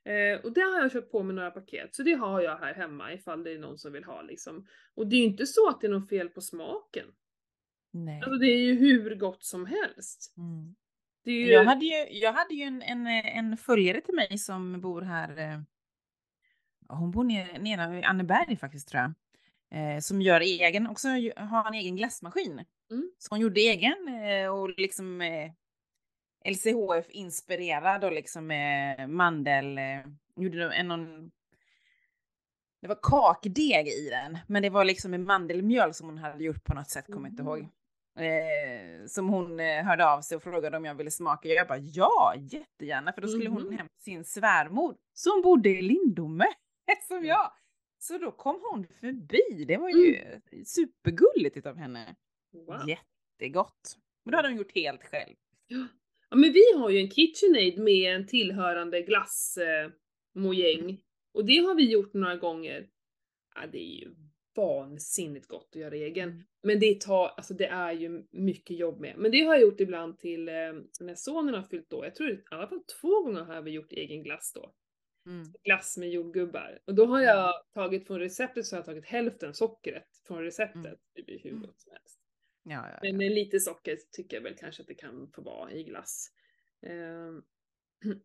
Eh, och det har jag köpt på med några paket, så det har jag här hemma ifall det är någon som vill ha liksom. Och det är ju inte så att det är något fel på smaken. Nej. Alltså det är ju hur gott som helst. Mm. Ju... Jag hade ju, jag hade ju en, en, en följare till mig som bor här. eh, Hon bor nere, nere i Anneberg faktiskt tror jag. Eh, som gör egen, också har en egen glassmaskin. Mm. Så hon gjorde egen eh, och liksom eh, LCHF inspirerad och liksom eh, mandel. Eh, gjorde en någon. Det var kakdeg i den, men det var liksom med mandelmjöl som hon hade gjort på något sätt, kommer inte ihåg. Eh, som hon eh, hörde av sig och frågade om jag ville smaka. Jag bara ja, jättegärna, för då skulle hon Mhm. hem till sin svärmor som bodde i Lindome som jag. Så då kom hon förbi. Det var ju supergulligt utav henne. Wow. Jättegott. Och det hade hon gjort helt själv. Ja men vi har ju en KitchenAid med en tillhörande glassmojäng. Eh, och det har vi gjort några gånger. Ja, det är ju vansinnigt gott att göra egen. Mm. Men det tar, alltså det är ju mycket jobb med. Men det har jag gjort ibland till eh, när sonen har fyllt år. Jag tror i alla fall två gånger har vi gjort egen glass då. Mm. Glass med jordgubbar. Och då har jag tagit från receptet så har jag tagit hälften sockret från receptet. Mm. Det blir hur gott som helst. Ja, ja, Men ja. eh, lite socker tycker jag väl kanske att det kan få vara i glass. Ehm.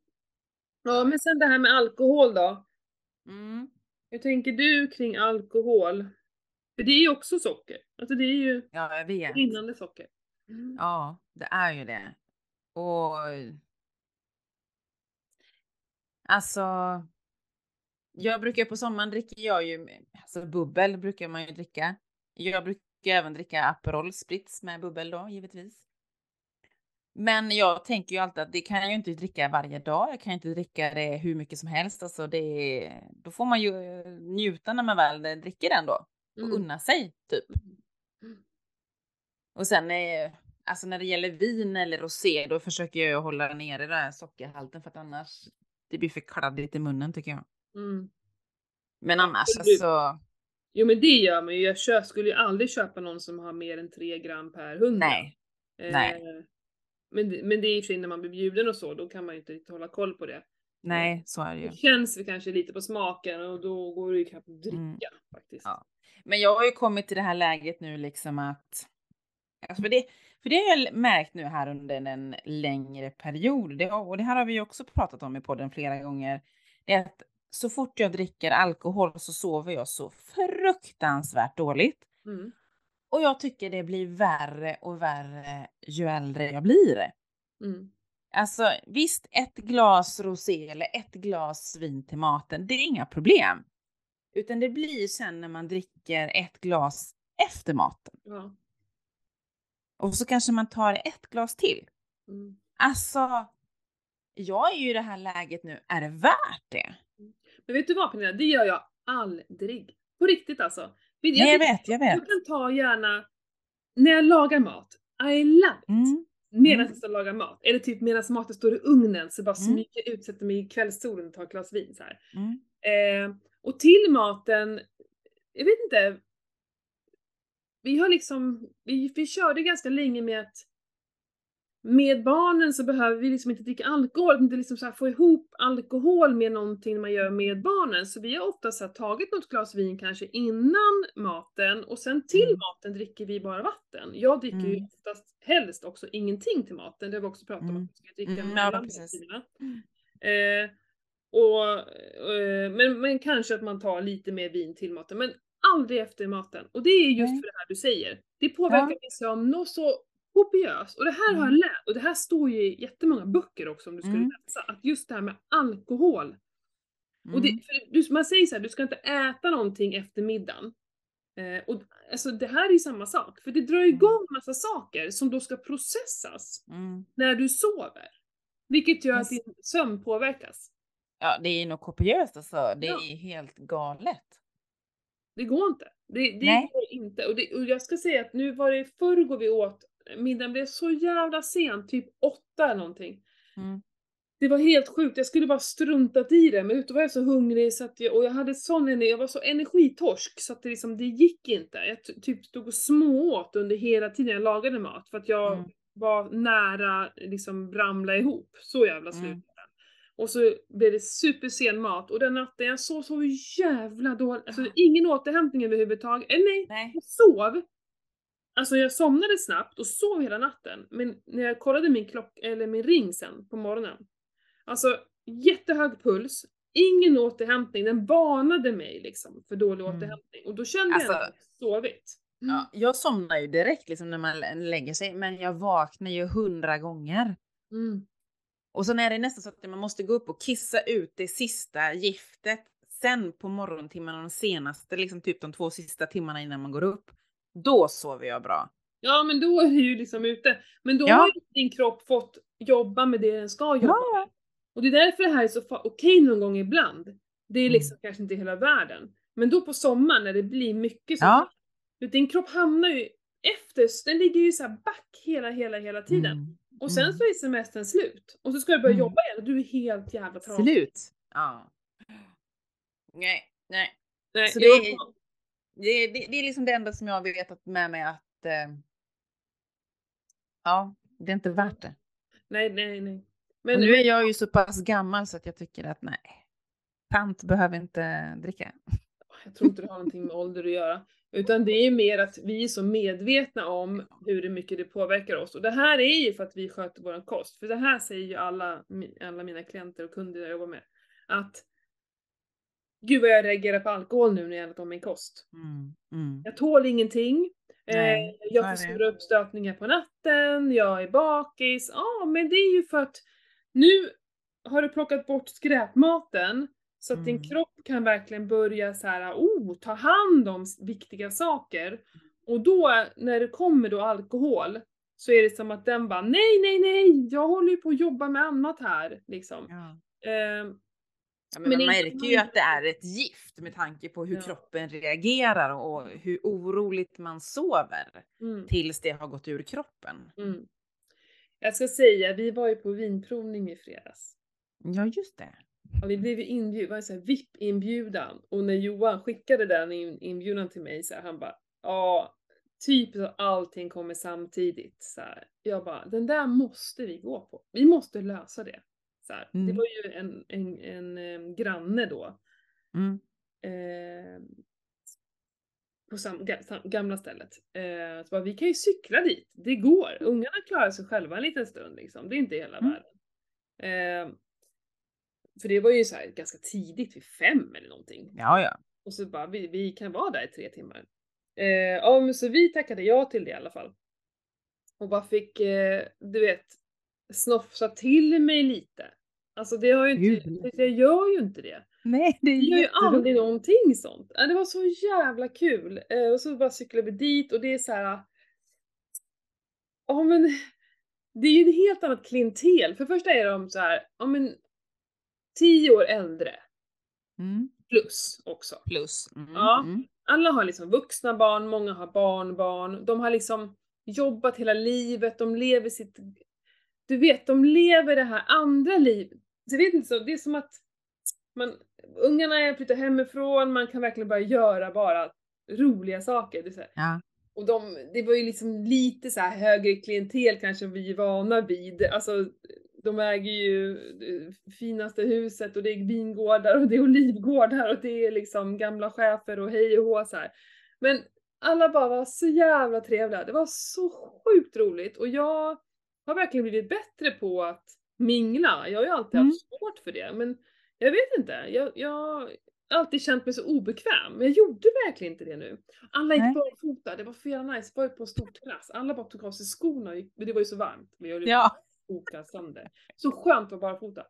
Ja, men sen det här med alkohol då. Mm. Hur tänker du kring alkohol? För det är ju också socker. Alltså det är ju ja, jag vet. rinnande socker. Mm. Ja, det är ju det. Och alltså. Jag brukar på sommaren dricker jag ju, alltså bubbel brukar man ju dricka. Jag brukar även dricka Aperol Spritz med bubbel då givetvis. Men jag tänker ju alltid att det kan jag ju inte dricka varje dag. Jag kan ju inte dricka det hur mycket som helst. Alltså det, då får man ju njuta när man väl dricker den då. Och Mm. unna sig typ. Mm. Och sen eh, alltså när det gäller vin eller rosé, då försöker jag hålla nere den här sockerhalten för att annars det blir för kladdigt i munnen tycker jag. Mm. Men annars Absolut. alltså, Jo men det gör man ju. Jag kö- skulle ju aldrig köpa någon som har mer än 3 gram per 100. nej. Eh, nej. Men, men det är och för när man blir bjuden och så, då kan man ju inte riktigt hålla koll på det. Nej, så är det ju. Det känns väl kanske lite på smaken och då går det ju knappt att dricka Mm. faktiskt. Ja. Men jag har ju kommit till det här läget nu liksom att alltså för, det, för det har jag märkt nu här under en längre period det, och det här har vi ju också pratat om i podden flera gånger. Det är att så fort jag dricker alkohol så sover jag så fruktansvärt dåligt. Mm. Och jag tycker det blir värre och värre ju äldre jag blir. Mm. Alltså visst, ett glas rosé eller ett glas vin till maten, det är inga problem. Utan det blir sen när man dricker ett glas efter maten. Ja. Och så kanske man tar ett glas till. Mm. Alltså, jag är ju i det här läget nu, är det värt det? Men vet du vad Pernilla, det gör jag aldrig. På riktigt alltså. Vet- Nej, jag vet, jag vet. Jag kan ta gärna, när jag lagar mat, I love it. Mm, Medan Mm. jag står och lagar mat. Eller typ medan maten står i ugnen så bara Mm. smyger ut, sätter mig i kvällssolen och tar ett glas vin så här. mm, Eh, och till maten, jag vet inte. Vi har liksom, vi, vi körde ganska länge med att med barnen så behöver vi liksom inte dricka alkohol, inte liksom så få ihop alkohol med någonting man gör med barnen. Så vi har ofta så tagit något glas vin kanske innan maten och sen till Mm. maten dricker vi bara vatten. Jag dricker ju Mm. oftast helst också ingenting till maten, det har vi också pratat om Mm. att vi ska dricka Mm, mellan måltiderna. Eh, och, eh, men, men kanske att man tar lite mer vin till maten, men aldrig efter maten. Och det är just för det här du säger. Det påverkar Ja. min sömn något så kopiöst. Och det här har jag Mm. lärt, och det här står ju i jättemånga böcker också om du skulle Mm. läsa, att just det här med alkohol. Och det, mm, du, man säger så här, du ska inte äta någonting efter middagen. Eh, och alltså det här är ju samma sak, för det drar Mm. igång massa saker som då ska processas mm. när du sover. Vilket gör att din sömn påverkas. Ja, det är nog kopiöst alltså. Det Ja. är helt galet. Det går inte. Det, det går inte. Och, det, och jag ska säga att nu var det i förrgår vi åt, middagen blev så jävla sent, typ åtta eller någonting. Mm. Det var helt sjukt, jag skulle bara struntat i det, men då var jag så hungrig så att jag, och jag hade sån energi, jag var så energitorsk så att det liksom, det gick inte. Jag typ stod och smååt under hela tiden jag lagade mat för att jag Mm. var nära liksom ramla ihop. Så jävla slut Mm. Och så blev det supersen mat och den natten jag sov så jävla dåligt, alltså ingen återhämtning överhuvudtaget. Eller nej, Nej. jag sov. Alltså jag somnade snabbt och sov hela natten, men när jag kollade min klock, eller min ring sen på morgonen. Alltså jättehög puls, ingen återhämtning, den varnade mig liksom för dålig Mm. återhämtning. Och då kände Alltså- jag att jag sovit. Mm. Ja, jag somnar ju direkt liksom när man lä- lägger sig, men jag vaknar ju hundra gånger. Mm. Och så är det nästan så att man måste gå upp och kissa ut det sista giftet sen på morgontimmarna, de senaste, liksom typ de två sista timmarna innan man går upp. Då sover jag bra. Ja men då är det ju liksom ute. Men då Ja. har ju din kropp fått jobba med det den ska jobba Ja. med. Och det är därför det här är så okej någon gång ibland. Det är Mm. liksom kanske inte hela världen. Men då på sommaren när det blir mycket så Ja. Du, Din kropp hamnar ju efter, den ligger ju så här back hela, hela, hela tiden. Mm. Och sen Mm. så är semestern slut. Och så ska du börja Mm. jobba igen och du är helt jävla trasig. Slut. Ja. Nej, nej. Nej, Så det är- Det, det, det är liksom det enda som jag har vetat med mig att eh, ja, det är inte värt det. nej, nej, nej. Men Men, nu är jag ju så pass gammal så att jag tycker att nej, tant behöver inte dricka. jag tror inte det har någonting med ålder att göra. Utan det är mer att vi är så medvetna om hur mycket det påverkar oss. Och det här är ju för att vi sköter vår kost. För det här säger ju alla, alla mina klienter och kunder jag jobbar med. Att Gud vad jag reagerar på alkohol nu när jag ätit om min kost. Mm, mm. Jag tål ingenting. Nej, eh, jag så är får stora uppstötningar på natten, jag är bakis. Ja, men det är ju för att nu har du plockat bort skräpmaten så att din Mm. kropp kan verkligen börja så här, oh, ta hand om viktiga saker. Och då, när det kommer då alkohol, så är det som att den bara, nej, nej, nej, jag håller ju på att jobba med annat här, liksom. Ja. Ehm, Ja, men Men man märker ju att det är ett gift med tanke på hur Ja. kroppen reagerar och hur oroligt man sover mm. tills det har gått ur kroppen. Mm. Jag ska säga, vi var ju på vinprovning i fredags. Ja, just det. Och vi blev ju inbjudna, VIP-inbjudan. Och när Johan skickade den in, inbjudan till mig så här, han bara ja, typ så allting kommer samtidigt. Så här. Jag bara, den där måste vi gå på. Vi måste lösa det. Så här. Det Mm. var ju en, en, en, em, granne då. Mm. Eh, på sam, gamla stället. Eh, så bara, vi kan ju cykla dit, det går. Ungarna klarar sig själva en liten stund liksom, det är inte hela Mm. världen. Eh, för det var ju så här ganska tidigt, vid fem eller någonting. Ja, ja. Och så bara, vi, vi kan vara där i tre timmar. Eh, ja men så vi tackade ja till det i alla fall. Och bara fick, eh, du vet, snofsa till mig lite. Alltså det har ju inte, jag gör ju inte det. Nej, det är Vi gör ju aldrig någonting sånt. Det var så jävla kul. Eh, och så bara cyklade vi dit och det är så här. Ja men. Det är ju ett helt annat klientel. För det första är de så här, ja men. Tio år äldre. Mm. Plus också. Plus. Mm. Ja. Mm. Alla har liksom vuxna barn, många har barnbarn. De har liksom jobbat hela livet, de lever sitt... Du vet, de lever det här andra livet. Jag vet inte, så det är som att man, ungarna är flyttar hemifrån, man kan verkligen börja göra bara roliga saker. Det. Ja. Och de, det var ju liksom lite så högre klientel kanske vi är vana vid. Alltså, de äger ju det finaste huset och det är vingårdar och det är olivgårdar och det är liksom gamla chefer och hej och hå så här. Men alla bara var så jävla trevliga. Det var så sjukt roligt och jag har verkligen blivit bättre på att mingla. Jag har ju alltid Mm. haft svårt för det men jag vet inte. Jag, jag har alltid känt mig så obekväm. Men jag gjorde verkligen inte det nu. Alla gick barfota, det var för jävla nice. Jag var ju på en stor terrass. Alla bara tog av sig skorna men det var ju så varmt. Vi höll Ja. sönder. Så skönt att vara barfota.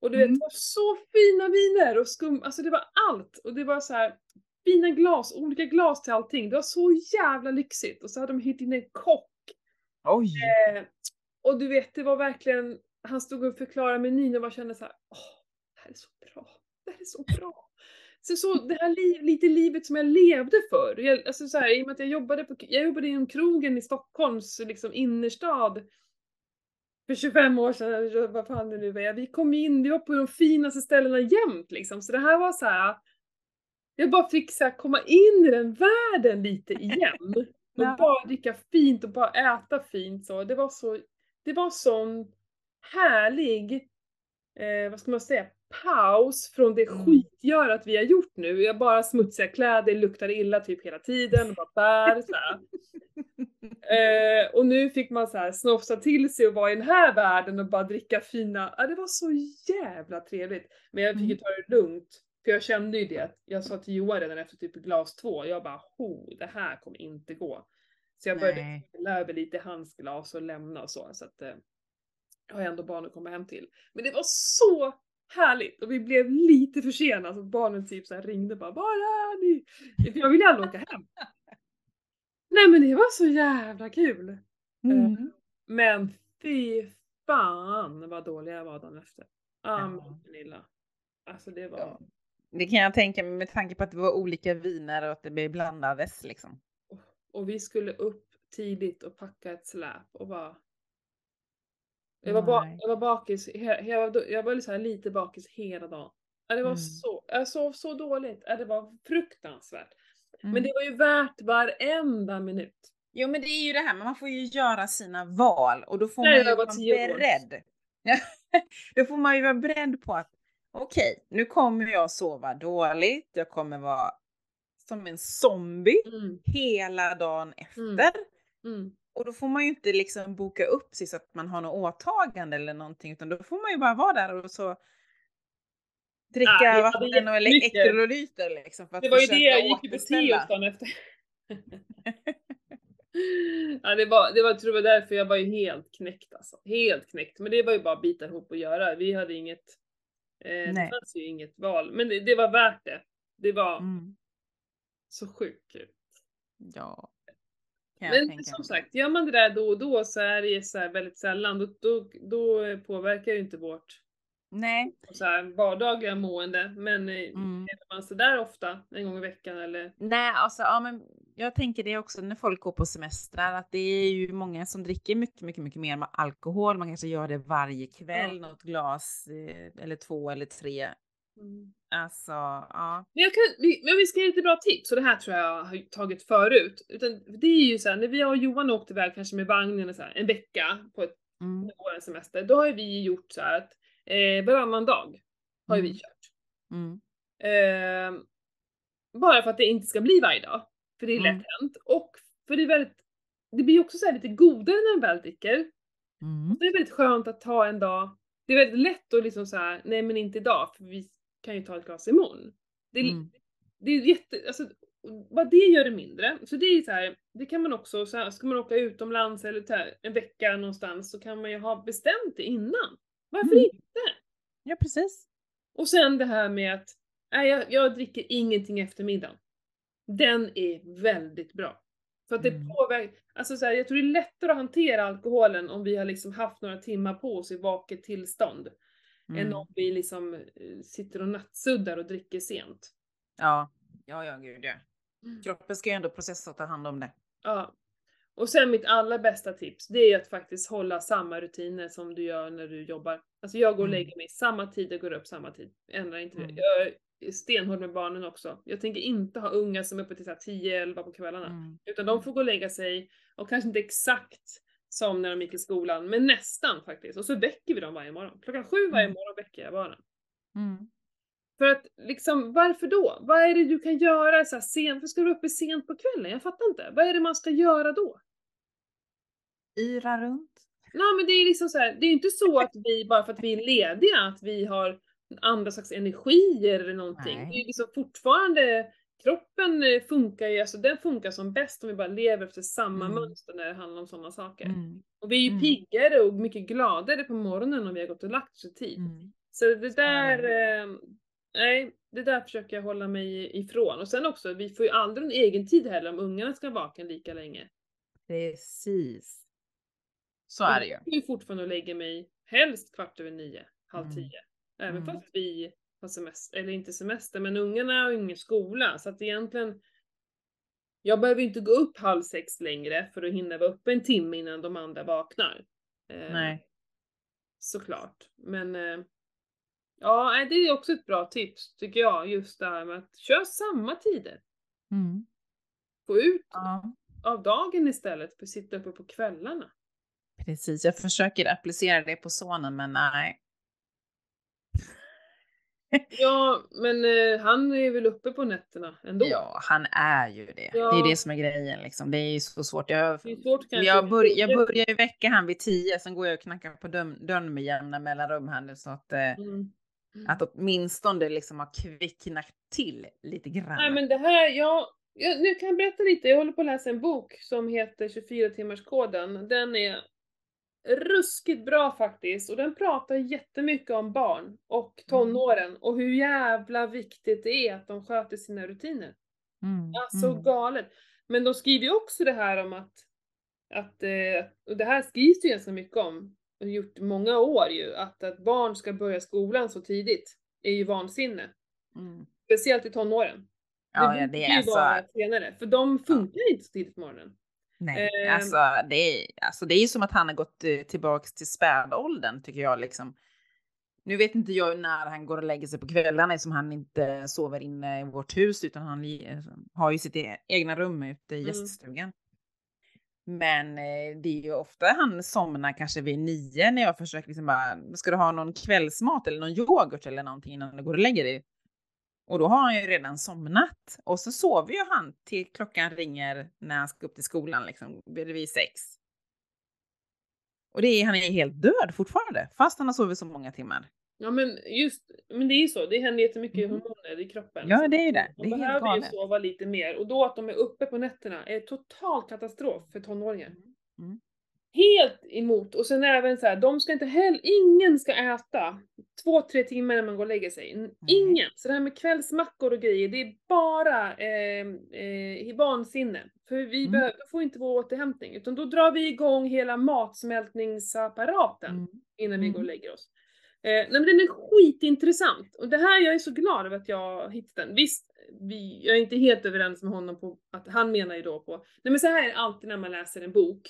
Och du vet, Mm. det var så fina viner och skum, alltså det var allt. Och det var så här fina glas, olika glas till allting. Det var så jävla lyxigt. Och så hade de hyrt in en kock. Oj. Eh, och du vet, det var verkligen, han stod och förklarade menyn och bara kände så här, åh, här är så bra. Det här är så bra. Så, så det här liv, lite livet som jag levde för. Jag, alltså så här, I och med att jag jobbade, på, jag jobbade inom krogen i Stockholms liksom, innerstad för 25 år sedan, vad fan det nu är. Vi kom in, vi var på de finaste ställena jämt liksom. Så det här var så här. Jag bara fick så här, komma in i den världen lite igen. Och bara dricka fint och bara äta fint så. Det var så, det var sån härlig, eh, vad ska man säga, paus från det Mm. skitgörat vi har gjort nu. Jag bara smutsiga kläder, luktar illa typ hela tiden och bara bär så. Eh, och nu fick man så här snofsa till sig och vara i den här världen och bara dricka fina, ja det var så jävla trevligt. Men jag fick ju Mm. ta det lugnt. För jag kände ju det, jag sa till Johan redan efter typ glas två, jag bara ho, det här kommer inte gå. Så jag började Nej. hälla över lite i hans glas och lämna och så. så att, eh, jag har ändå barn att komma hem till. Men det var så härligt och vi blev lite försenade så barnen typ så ringde bara Var är ni? För jag ville aldrig åka hem. Nej men det var så jävla kul. Mm. Men fy fan vad dålig jag var dagen efter. Ah, Ja. Alltså det var... Ja. Det kan jag tänka mig med tanke på att det var olika viner och att det blandades liksom. Och vi skulle upp tidigt och packa ett släp och bara... Jag var, ba- jag var bakis, jag var, jag var så här lite bakis hela dagen. Det var Mm. så, jag sov så dåligt. Det var fruktansvärt. Men Mm. det var ju värt varenda minut. Jo men det är ju det här, men man får ju göra sina val och då får Nej, man ju var vara beredd. då får man ju vara beredd på att okej, nu kommer jag sova dåligt, jag kommer vara som en zombie Mm. hela dagen efter. Mm. Mm. Och då får man ju inte liksom boka upp sig så att man har något åtagande eller någonting, utan då får man ju bara vara där och så dricka Ah, jag hade vatten och elektrolyter liksom. För att Det var ju det jag gick på dagen efter. ja, det var, det var, jag tror var därför jag var ju helt knäckt alltså. Helt knäckt. Men det var ju bara att bita ihop och göra. Vi hade inget, eh, det fanns ju inget val. Men det, det var värt det. Det var Mm. Så sjukt kul. Ja. Men som sagt, gör man det där då och då så är det så här väldigt sällan. Då, då, då påverkar ju inte vårt Nej. så här, vardagliga mående. Men eh, Mm. gör man så där ofta, en gång i veckan eller Nej, alltså ja, men jag tänker det också när folk går på semestrar att det är ju många som dricker mycket, mycket, mycket mer med alkohol. Man kanske gör det varje kväll, något glas eh, eller två eller tre. Alltså, ja. Men, jag kan, vi, men vi ska ge lite bra tips, och det här tror jag har tagit förut. Utan det är ju såhär, när vi och Johan åkte iväg kanske med vagnen så här, en vecka på ett, Mm. vår semester, då har vi gjort så att eh, varannan dag har ju vi Mm. kört. Mm. Eh, bara för att det inte ska bli varje dag. För det är Mm. lätt hänt. Och för det är väldigt, det blir också så här lite godare när man väl dricker. Mm. Det är väldigt skönt att ta en dag. Det är väldigt lätt att liksom så här, nej men inte idag för vi kan ju ta ett glas imorgon. Det är, Mm. det är jätte, alltså bara det gör det mindre. Så det är så här, det kan man också, så här, ska man åka utomlands eller ta en vecka någonstans så kan man ju ha bestämt det innan. Varför Mm. inte? Ja, precis. Och sen det här med att, nej jag, jag dricker ingenting efter middagen. Den är väldigt bra. För att det Mm. påverkar, alltså så här, jag tror det är lättare att hantera alkoholen om vi har liksom haft några timmar på oss i vaket tillstånd. Än Mm. om vi liksom eh, sitter och nattsuddar och dricker sent. Ja, ja, ja, gud ja. Kroppen ska ju ändå processa och ta hand om det. Ja. Och sen mitt allra bästa tips, det är att faktiskt hålla samma rutiner som du gör när du jobbar. Alltså jag går och Mm. lägger mig samma tid och går upp samma tid. Ändrar inte Mm. det. Jag är stenhård med barnen också. Jag tänker inte ha unga som är uppe till 10-11 på kvällarna. Mm. Utan de får gå och lägga sig, och kanske inte exakt som när de gick i skolan, men nästan faktiskt. Och så väcker vi dem varje morgon. Klockan sju varje Mm. morgon väcker jag barnen. Mm. För att liksom, varför då? Vad är det du kan göra så här sent? Varför ska du vara uppe sent på kvällen? Jag fattar inte. Vad är det man ska göra då? Yra runt. Nej men det är liksom så här, det är inte så att vi, bara för att vi är lediga, att vi har andra slags energier eller någonting. Nej. Det är liksom fortfarande, kroppen eh, funkar ju, alltså den funkar som bäst om vi bara lever efter samma Mm. mönster när det handlar om sådana saker. Mm. Och vi är ju Mm. piggare och mycket gladare på morgonen om vi har gått och lagt oss i tid. Mm. Så det är där, eh, nej, det där försöker jag hålla mig ifrån. Och sen också, vi får ju aldrig en egen tid heller om ungarna ska vara vaken lika länge. Precis. Så är det ju. Jag ju fortfarande och lägga mig helst kvart över nio, halv Mm. tio. Även Mm. fast vi har semester, eller inte semester, men ungarna har ju ingen skola. Så att egentligen, jag behöver inte gå upp halv sex längre för att hinna vara uppe en timme innan de andra vaknar. Eh, Nej. Såklart. Men eh, ja, det är också ett bra tips tycker jag. Just det här med att köra samma tider. Mm. Få ut Ja, av dagen istället för att sitta uppe på kvällarna. precis. Jag försöker applicera det på sonen, men nej. Ja, men eh, han är väl uppe på nätterna ändå. Ja, han är ju det. Ja. Det är det som är grejen liksom. Det är ju så svårt. Jag, svårt jag, bör, jag börjar ju väcka han vid tio, sen går jag och knackar på dörren, med jämna mellanrum här nu så att, eh, Mm. att åtminstone liksom har kvicknat till lite grann. Nej men det här, jag, jag, nu kan jag berätta lite. Jag håller på att läsa en bok som heter 24 timmarskoden. Den är ruskigt bra faktiskt och den pratar jättemycket om barn och tonåren och hur jävla viktigt det är att de sköter sina rutiner. Mm, Alltså mm. galet. Men de skriver ju också det här om att, att eh, och det här skrivs ju ganska mycket om, och gjort många år ju, att, att barn ska börja skolan så tidigt är ju vansinne. Mm. Speciellt i tonåren. Ja, det ja, det ju är alltså, vara senare, för de funkar inte så tidigt på morgonen. Nej, ehm, alltså, det är, alltså det är ju som att han har gått eh, tillbaks till spädåldern tycker jag liksom. Nu vet inte jag när han går och lägger sig på kvällarna eftersom han inte sover inne i vårt hus utan han li- har ju sitt e- egna rum ute i Mm. gäststugan. Men eh, det är ju ofta han somnar kanske vid nio när jag försöker liksom bara, ska du ha någon kvällsmat eller någon yoghurt eller någonting innan du går och lägger dig? Och då har han ju redan somnat. Och så sover ju han till klockan ringer när han ska upp till skolan liksom, vid sex. Och det är, han är helt död fortfarande, fast han har sovit så många timmar. Ja men just, men det är ju så, det händer jättemycket Mm. hormoner i kroppen. Ja, det är ju det. De Det är helt behöver ju sova lite mer och då att de är uppe på nätterna är total katastrof för tonåringar. Mm. Helt emot. Och sen även så här, de ska inte heller, ingen ska äta två, tre timmar när man går och lägger sig. Ingen! Så det här med kvällsmackor och grejer, det är bara eh, eh, i vansinne. För vi Mm. behöver, får inte vår återhämtning, utan då drar vi igång hela matsmältningsapparaten Mm. innan vi Mm. går och lägger oss. Eh, nej men den är skitintressant och det här, jag är så glad över att jag hittat den. Visst, vi, jag är inte helt överens med honom på att han menar ju då på, nej men så här är det alltid när man läser en bok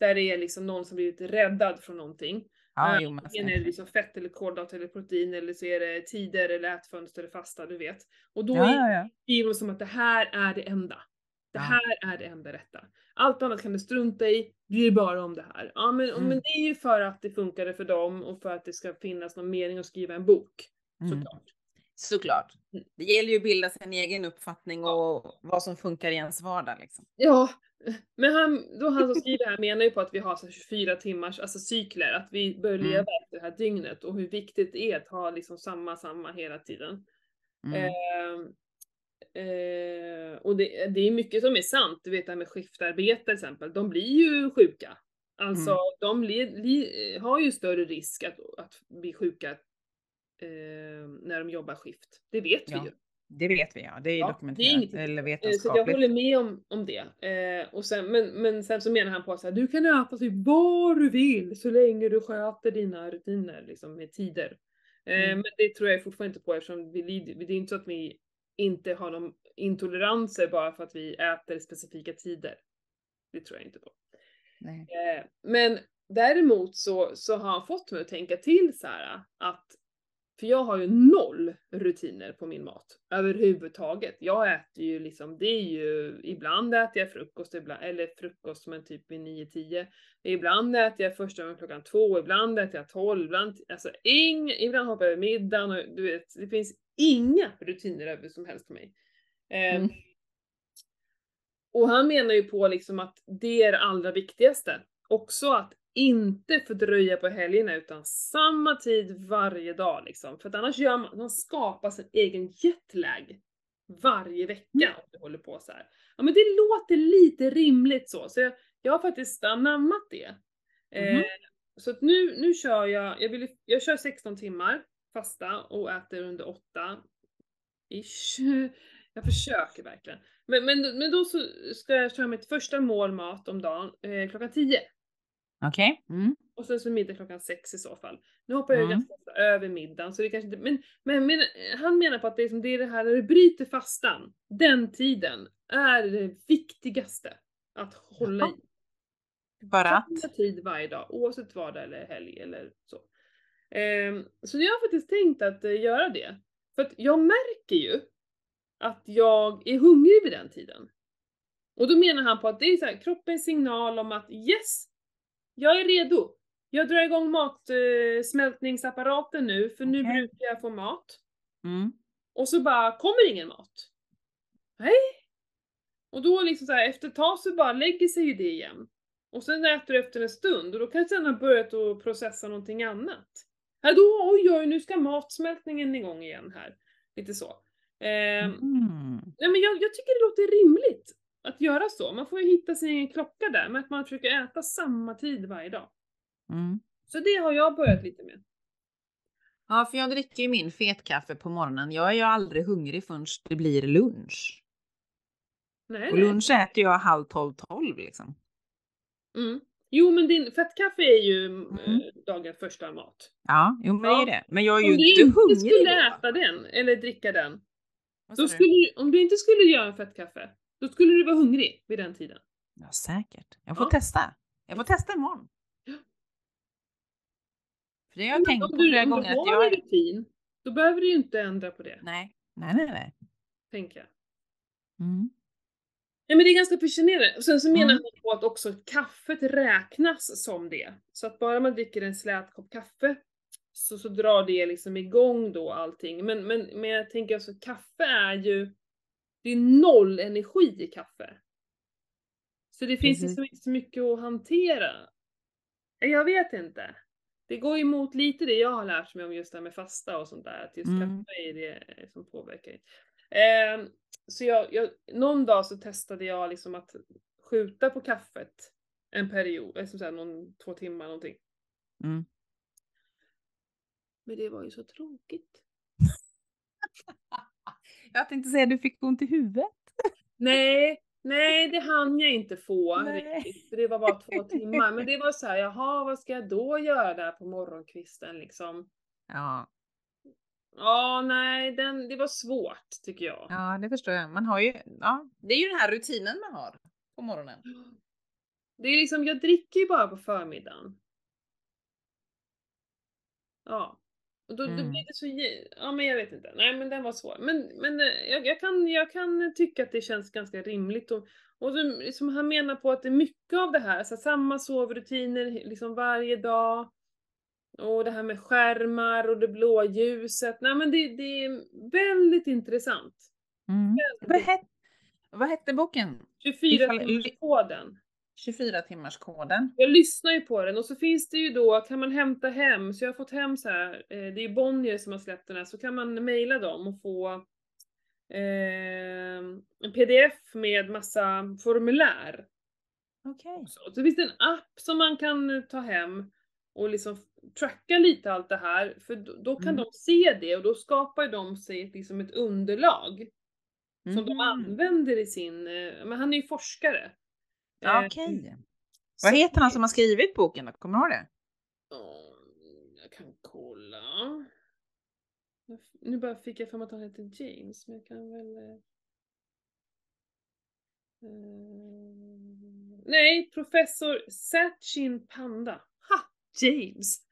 där det är liksom någon som blivit räddad från någonting. Ja, Eh, jo, Antingen är det liksom fett eller kolhydrat eller protein eller så är det tider eller ätfönster eller fasta, du vet. Och då ja, ja, ja. som att det här är det enda. Det här är det enda rätta. Allt annat kan du strunta i, bry bara om det här. Ja men, Mm. men det är ju för att det funkade för dem och för att det ska finnas någon mening att skriva en bok. Mm. Såklart. Såklart. Mm. Det gäller ju att bilda sin egen uppfattning och vad som funkar i ens vardag. Liksom. Ja, men han, då han som skriver här menar ju på att vi har så här 24 timmars alltså cykler, att vi bör Mm. leva efter det här dygnet och hur viktigt det är att ha liksom samma, samma hela tiden. Mm. Eh, eh, och det, det är mycket som är sant, du vet det här med skiftarbete till exempel, de blir ju sjuka. Alltså Mm. de li, li, har ju större risk att, att bli sjuka eh, när de jobbar skift. Det vet Ja, vi ju. Det vet vi, ja. Det är Ja, det är dokumenterat eller Eh, Så jag vetenskapligt. håller med om, om det. Eh, och sen, men, men sen så menar han på här, du kan äta typ vad du vill så länge du sköter dina rutiner liksom med tider. Eh, Mm. Men det tror jag fortfarande inte på eftersom vi, lider- det är inte så att vi inte har någon intoleranser bara för att vi äter specifika tider. Det tror jag inte på. Eh, men däremot så, så har han fått mig att tänka till så här att för jag har ju noll rutiner på min mat överhuvudtaget. Jag äter ju liksom, det är ju, ibland äter jag frukost, ibland, eller frukost men typ vid 9-10. Ibland äter jag första gången klockan två, ibland äter jag 12, ibland, alltså ing, ibland hoppar jag över middagen och du vet, det finns inga rutiner över som helst på mig. Eh, Mm. och han menar ju på liksom att det är det allra viktigaste. Också att inte fördröja på helgerna utan samma tid varje dag liksom. För att annars gör man, man skapar sin egen jetlag varje vecka Mm. om du håller på så här. Ja men det låter lite rimligt så, så jag, jag har faktiskt anammat det. Eh, Mhm. så att nu, nu kör jag, jag, vill, jag kör 16 timmar fasta och äter under 8 ish. Jag försöker verkligen. Men, men, men då så ska jag köra mitt första mål mat om dagen eh, klockan 10. Okej. Mm. Och sen så middag klockan sex i så fall. Nu hoppar jag ju Mm. ganska ofta över middagen så det kanske inte, men, men, men han menar på att det är, som det är det här när du bryter fastan, den tiden är det viktigaste att hålla i. För att? Tid varje dag, oavsett vardag eller helg eller så. Ehm, så jag har faktiskt tänkt att eh, göra det. För att jag märker ju att jag är hungrig vid den tiden. Och då menar han på att det är så här, kroppens signal om att yes, jag är redo. Jag drar igång matsmältningsapparaten nu, för nu brukar jag få mat. Mm. Och så bara kommer ingen mat. Nej. Och då liksom så här, efter ett tag så bara lägger sig ju det igen. Och sen äter du efter en stund och då kanske den har börjat att processa någonting annat. Ja då, oj oj, nu ska matsmältningen igång igen här. Lite så. Ehm, Mm. Nej men jag, jag tycker det låter rimligt att göra så. Man får ju hitta sin egen klocka där, med att man försöker äta samma tid varje dag. Mm. Så det har jag börjat lite med. Ja, för jag dricker ju min fetkaffe på morgonen. Jag är ju aldrig hungrig förrän det blir lunch. Nej, Och nej. lunch äter jag halv tolv, tolv liksom. Mm. Jo men din fettkaffe är ju Mm. mm. dagens första mat. Ja, jo men Ja. det är det. Men jag är Om ju du inte inte hungrig skulle då. äta den, eller dricka den, då du? skulle du, om du inte skulle göra en fettkaffe, då skulle du vara hungrig vid den tiden. Ja, säkert. Jag får Ja. testa. Jag får testa imorgon. Ja. För det har jag Men tänkt om på du, flera om gånger du att har en jag... rutin, då behöver du ju inte ändra på det, Nej, nej, nej, nej. tänker jag. Mm. Nej men det är ganska fascinerande. Och sen så menar Mm. han på att också kaffet räknas som det. Så att bara man dricker en slät kopp kaffe så, så drar det liksom igång då allting. Men, men, men jag tänker alltså kaffe är ju, det är noll energi i kaffe. Så det finns Precis. liksom inte så mycket att hantera. Jag vet inte. Det går emot lite det jag har lärt mig om just det här med fasta och sånt där. Att just Mm. kaffe är det som påverkar. Ehm, så jag, jag, någon dag så testade jag liksom att skjuta på kaffet en period, liksom så här, någon, två timmar någonting. Mm. Men det var ju så tråkigt. Jag tänkte säga du fick ont i huvudet. Nej, nej det hann jag inte få Nej. riktigt. För det var bara två timmar. Men det var så här, jaha vad ska jag då göra där på morgonkvisten liksom? Ja, Ja, nej, den, det var svårt tycker jag. ja, det förstår jag. Man har ju, ja, det är ju den här rutinen man har på morgonen. Det är liksom, jag dricker ju bara på förmiddagen. Ja. Och då, då Mm. blir det så, ja men jag vet inte. Nej men den var svår. Men, men eh, jag, jag, kan, jag kan tycka att det känns ganska rimligt. Och, och så, liksom, han menar på att det är mycket av det här, så samma sovrutiner liksom varje dag. Och det här med skärmar och det blåa ljuset. Nej men det, det är väldigt intressant. Mm. Vad, het, vad hette boken? 24 Ifall- timmarskoden. 24 timmars koden. Jag lyssnar ju på den och så finns det ju då, kan man hämta hem, så jag har fått hem så här, eh, det är Bonnier som har släppt den här, så kan man mejla dem och få eh, en pdf med massa formulär. Okej. också. Så finns det en app som man kan ta hem och liksom tracka lite allt det här, för då, då kan Mm. de se det och då skapar de sig ett, liksom ett underlag som de Mhm. använder i sin, eh, men han är ju forskare. Ja, Eh, Okej. så- Vad heter han som har skrivit boken? då? Kommer du ihåg det? Ja, jag kan kolla. Nu bara fick jag mig att han heter James, men jag kan väl... eh, eh, nej, professor Sachin Panda. Ha! James!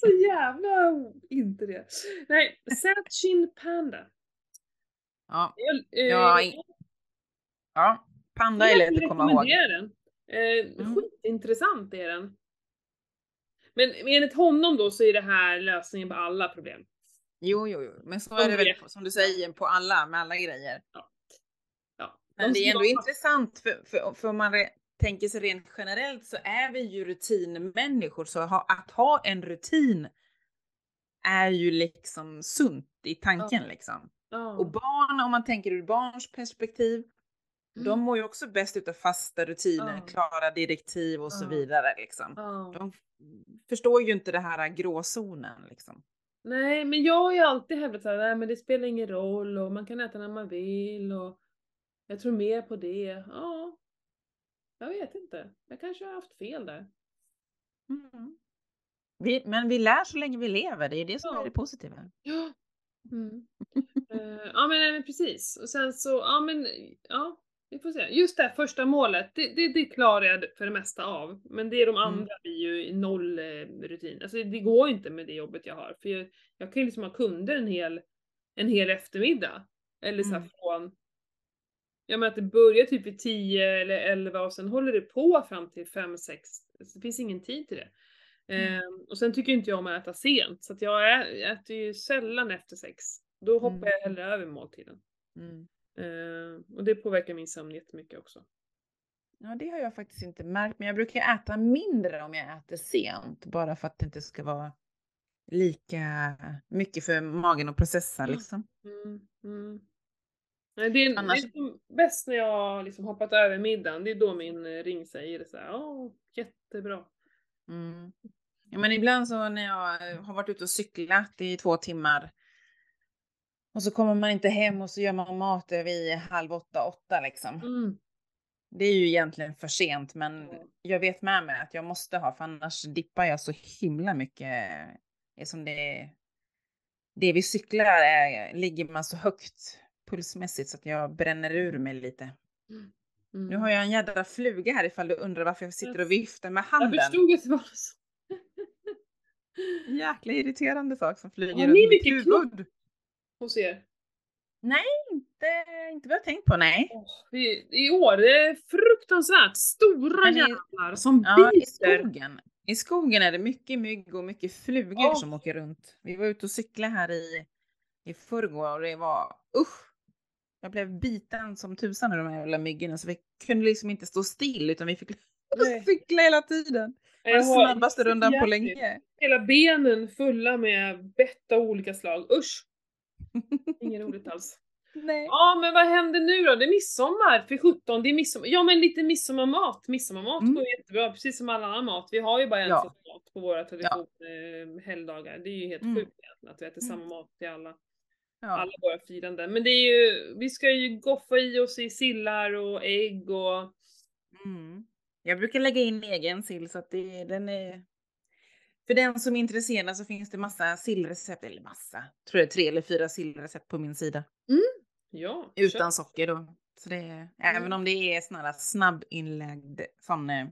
Så jävla inte det. Nej, Sachin Panda. Ja, Jag, eh, Ja, ja. Panda är lätt att komma ihåg. den. Eh, Mm. Skitintressant är den. Men enligt honom då så är det här lösningen på alla problem. Jo, jo, jo, men så är det väl som du säger på alla, med alla grejer. Ja. Men De det är ändå intressant för, för, för om man tänker sig rent generellt så är vi ju rutinmänniskor så ha, att ha en rutin är ju liksom sunt i tanken Ja. liksom. Ja. Och barn, om man tänker ur barns perspektiv, de Mm. mår ju också bäst utav fasta rutiner, Ja. klara direktiv och så Ja. vidare liksom. De förstår ju inte det här gråzonen liksom. Nej, men jag har ju alltid hävdat att nej, men det spelar ingen roll och man kan äta när man vill och jag tror mer på det. Ja. Jag vet inte. Jag kanske har haft fel där. Mm. Vi, men vi lär så länge vi lever, det är det som Ja. är det positiva. Ja. Mm. Eh, ja men, men precis. Och sen så, ja men, ja. Vi får se. Just det här första målet, det, det, det klarar jag för det mesta av. Men det är de andra blir ju noll eh, rutin. Alltså det går ju inte med det jobbet jag har. För jag, jag kan ju liksom ha kunder en hel, en hel eftermiddag. Eller så här Mm. från, ja men att det börjar typ vid 10 eller 11 och sen håller det på fram till 5, 6. Det finns ingen tid till det. Mm. Ehm, och sen tycker inte jag om att äta sent, så att jag äter ju sällan efter sex. Då hoppar Mm. jag hellre över måltiden. Mm. Ehm, och det påverkar min sömn jättemycket också. Ja, det har jag faktiskt inte märkt, men jag brukar äta mindre om jag äter sent, bara för att det inte ska vara lika mycket för magen att processa liksom. Mm, mm. Det, är, Annars- det är som bäst när jag liksom hoppat över middagen, det är då min ring säger det så här, åh, jättebra. Mm. Ja, men ibland så när jag eh, har varit ute och cyklat i två timmar och så kommer man inte hem och så gör man mat vid halv åtta, åtta liksom. Mm. Det är ju egentligen för sent, men Ja. jag vet med mig att jag måste ha, för annars dippar jag så himla mycket. Är som det, det vi cyklar är, ligger man så högt pulsmässigt så att jag bränner ur mig lite. Mm. Nu har jag en jädra fluga här ifall du undrar varför jag sitter och viftar med Jag handen. förstod att det var så. Jäkla irriterande sak som flyger Har runt ni mitt mycket huvud. hos er. Inte, inte vad jag tänkt på, nej. Åh, det, I år, det är fruktansvärt stora i- jävlar som Ja, i biter. skogen. I skogen är det mycket mygg och mycket flugor Ja. som åker runt. Vi var ute och cyklade här i, i förrgår och det var usch. Jag blev biten som tusan av de här jävla myggorna så vi kunde liksom inte stå still utan vi fick Nej. cykla hela tiden. Var snabbaste rundan på länge. Hela benen fulla med bett av olika slag. Usch! Inget roligt alls. Nej. Ja, men vad händer nu då? Det är midsommar för 17. Det är midsommar. Ja, men lite midsommarmat. Midsommarmat Mm. går jättebra, precis som all annan mat. Vi har ju bara en Ja. sorts mat på våra tradition, eh, helgdagar. Det är ju helt Mm. sjukt egentligen att vi äter Mm. samma mat till alla, Ja. alla våra firanden. Men det är ju, vi ska ju goffa i oss i sillar och ägg och Mm. Jag brukar lägga in egen sill så att det, den är... För den som är intresserad så finns det massa sillrecept, eller massa, tror jag tre eller fyra sillrecept på min sida. ja, Utan socker då. Så det är, Även Mm. om det är sån snabbinlagd sån eh,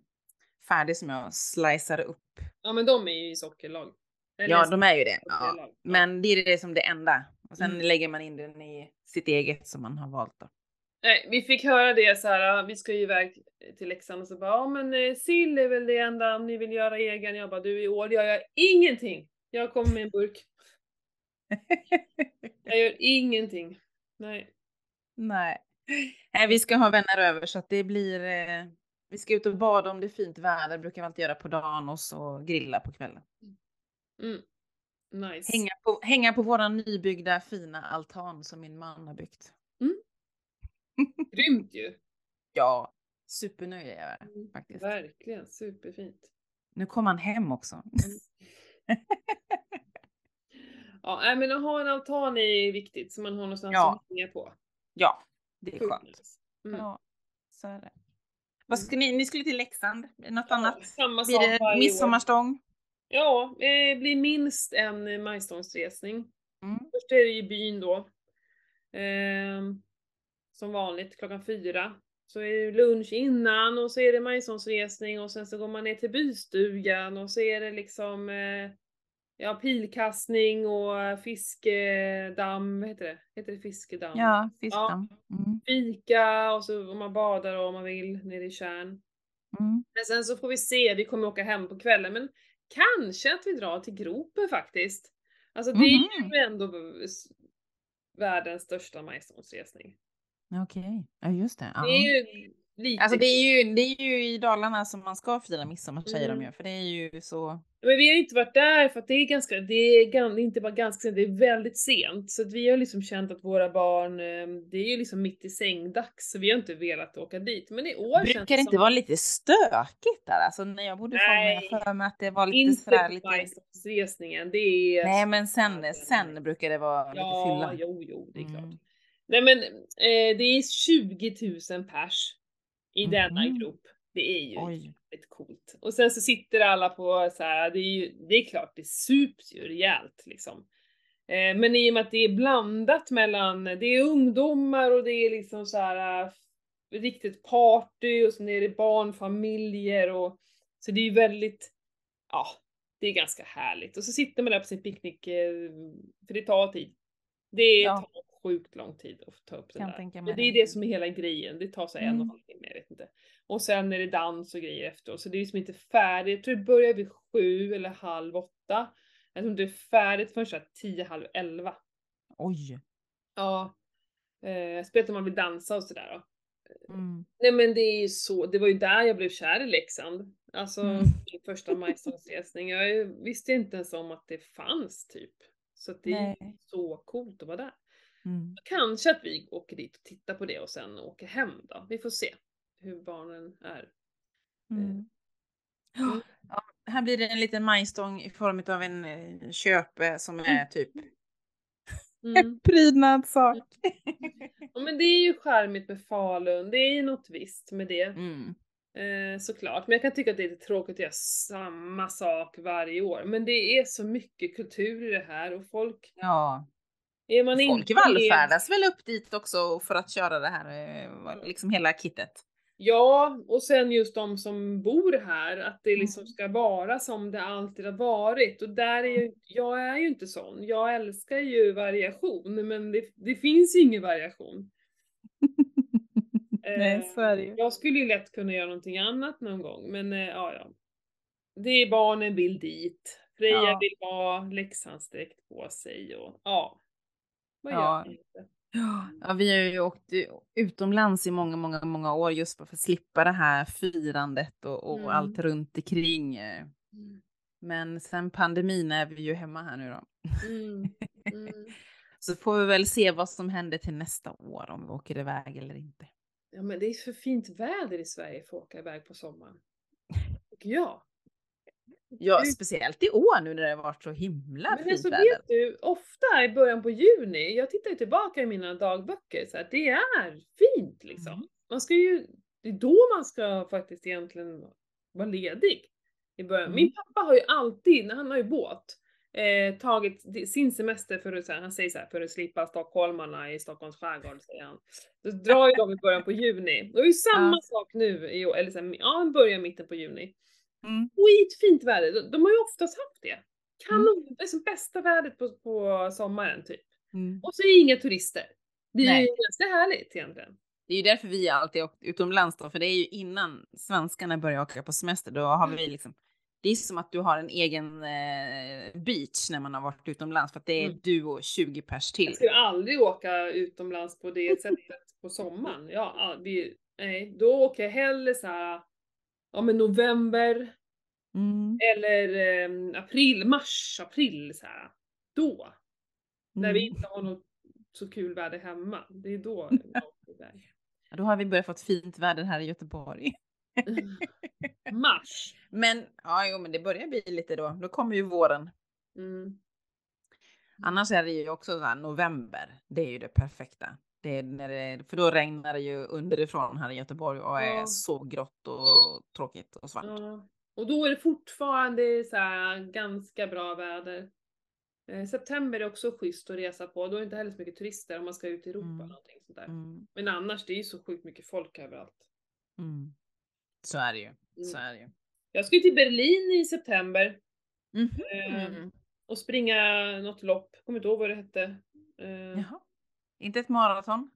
färdig som jag slicear upp. Ja, men de är ju i sockerlag. Eller Ja, de är ju det. Ja. Men det är det som det enda. Och sen Mm. lägger man in den i sitt eget som man har valt då. Nej, vi fick höra det så här, vi ska ju iväg till Leksand och så bara, ja men eh, sill är väl det enda om ni vill göra egen. Jag bara, du i år gör jag ingenting. Jag kommer med en burk. Jag gör ingenting. Nej. Nej. Nej, vi ska ha vänner över så att det blir... Eh, vi ska ut och bada om det är fint väder, brukar vi alltid göra på dagen och så grilla på kvällen. Mm. Nice. Hänga på, hänga på våran nybyggda fina altan som min man har byggt. Grymt ju. Ja, supernöjd är jag Mm, faktiskt. Verkligen, superfint. Nu kom han hem också. Ja, nej, men att ha en altan är viktigt så man har någonstans Ja. att hänga på. Ja, det är Sjukt skönt. Mm. Ja, så är det. Vad ska ni, ni skulle till Leksand? Något Ja, annat? Samma Blir det midsommarstång? Ja, det blir minst en majstångsresning. Mm. Först är det i byn då. Ehm, som vanligt klockan fyra. Så är det lunch innan och så är det majstångsresning och sen så går man ner till bystugan och så är det liksom eh, ja, pilkastning och fiskedamm, vad heter det? Heter det fiskedamm? Ja, fiskdamm. Mm. Fika och så om man badar om man vill nere i Tjärn. Mm. Men sen så får vi se, vi kommer åka hem på kvällen men kanske att vi drar till gropen faktiskt. Alltså det är Mhm. ju ändå världens största majstångsresning. Okej, ja just det. Ja. Det är ju lite... Alltså det är, ju, det är ju i Dalarna som man ska fira midsommar säger Mm. de ju. För det är ju så. Men vi har inte varit där för att det är ganska, det är, inte bara ganska sent, det är väldigt sent. Så att vi har liksom känt att våra barn, eh, det är ju liksom mitt i sängdags så vi har inte velat åka dit. Men i år känns Brukar det inte som... vara lite stökigt där? Alltså när jag bodde i för mig att det var lite Inte sådär lite. majstångsresningen, det är... Nej men sen, sen brukar det vara lite Ja, fylla. jo, jo, det är klart. Mm. Nej men eh, det är 20 000 pers i denna Mhm. grupp. Det är ju Oj. coolt. Och sen så sitter alla på så här, det är ju, det är klart det sups ju rejält liksom. Eh, men i och med att det är blandat mellan, det är ungdomar och det är liksom så här äh, riktigt party och sen är det barnfamiljer och så det är ju väldigt, ja, det är ganska härligt. Och så sitter man där på sin picknick, eh, för det tar tid. Det Ja. Sjukt lång tid att ta upp det Kan där. Men det är det. som är hela grejen, det tar så en och en Mm. halv timme, jag vet inte. Och sen är det dans och grejer efteråt, så det är liksom inte färdigt. Jag tror det börjar vid sju eller halv åtta. Jag tror inte det är färdigt förrän tio, halv elva. Oj. Ja. Eh, speciellt om man vill dansa och sådär då. Mm. Nej men det är ju så, det var ju där jag blev kär i Leksand. Alltså Mm. min första majstångsresning. Jag visste inte ens om att det fanns typ. Så att det är Nej. så coolt att vara där. Mm. Kanske att vi åker dit och tittar på det och sen åker hem då. Vi får se hur barnen är. Mm. Mm. Ja, här blir det en liten majstång i form av en eh, köpe som är typ Mm. prydnadssak. Ja, men det är ju charmigt med Falun, det är ju något visst med det. Mm. Eh, såklart, men jag kan tycka att det är lite tråkigt att göra samma sak varje år. Men det är så mycket kultur i det här och folk, Ja, är man folk inte vallfärdas väl upp dit också för att köra det här, eh, liksom hela kittet. Ja, och sen just de som bor här, att det liksom Mm. ska vara som det alltid har varit. Och där är ju, jag är ju inte sån. Jag älskar ju variation, men det, det finns ju ingen variation. Nej, Eh, så är det ju. Jag skulle ju lätt kunna göra någonting annat någon gång, men eh, ja, ja. Det är barnen vill dit. Freja Ja. vill ha Leksandsdräkt på sig och ja. Vad gör Ja. man inte? Ja, vi har ju åkt utomlands i många, många, många år just för att slippa det här firandet och, och Mm. allt runt omkring. Mm. Men sen pandemin är vi ju hemma här nu då. Mm. Mm. Så får vi väl se vad som händer till nästa år om vi åker iväg eller inte. Ja men det är för fint väder i Sverige för att åka iväg på sommaren. Tycker jag. Ja, speciellt i år nu när det har varit så himla Men fint alltså väder. vet du, ofta i början på juni, jag tittar ju tillbaka i mina dagböcker, så att det är fint liksom. Mm. Man ska ju, det är då man ska faktiskt egentligen vara ledig. I början. Mm. Min pappa har ju alltid, när han har ju båt, eh, tagit sin semester för att, så här, han säger så här, för att slippa stockholmarna i Stockholms skärgård, säger han. Då drar ju de i början på juni. Det är ju samma Ja. sak nu i år, eller så här, ja, början mitten på juni. Mm. Skitfint väder, de, de har ju oftast haft det. Kanon, det är som bästa vädret på, på sommaren typ. Mm. Och så är det inga turister. Det är Nej. ju ganska härligt egentligen. Det är ju därför vi alltid åkt utomlands då, för det är ju innan svenskarna börjar åka på semester. Då har Mm. vi liksom, det är som att du har en egen eh, beach när man har varit utomlands för att det är Mm. du och 20 pers till. Jag skulle aldrig åka utomlands på det sättet på sommaren. Ja, vi, nej, då åker jag hellre så här, ja men november Mm. eller eh, april, mars, april så här. Då. När vi Mm. inte har något så kul väder hemma. Det är då. Ja, Då har vi börjat få ett fint väder här i Göteborg. Mars. Men ja, jo, men det börjar bli lite då. Då kommer ju våren. Mm. Annars är det ju också så här november. Det är ju det perfekta. Det är när det, för då regnar det ju underifrån här i Göteborg och är Ja. så grått och tråkigt och svart. Ja. Och då är det fortfarande så ganska bra väder. Eh, september är också schysst att resa på. Då är det inte heller så mycket turister om man ska ut i Europa Mm. eller någonting sånt där. Mm. Men annars, det är ju så sjukt mycket folk överallt. Mm. Så är det ju. Så Mm. är det ju. Jag ska ju till Berlin i september Mhm. eh, och springa något lopp. Kommer inte ihåg vad det hette. Eh, Jaha. Inte ett maraton?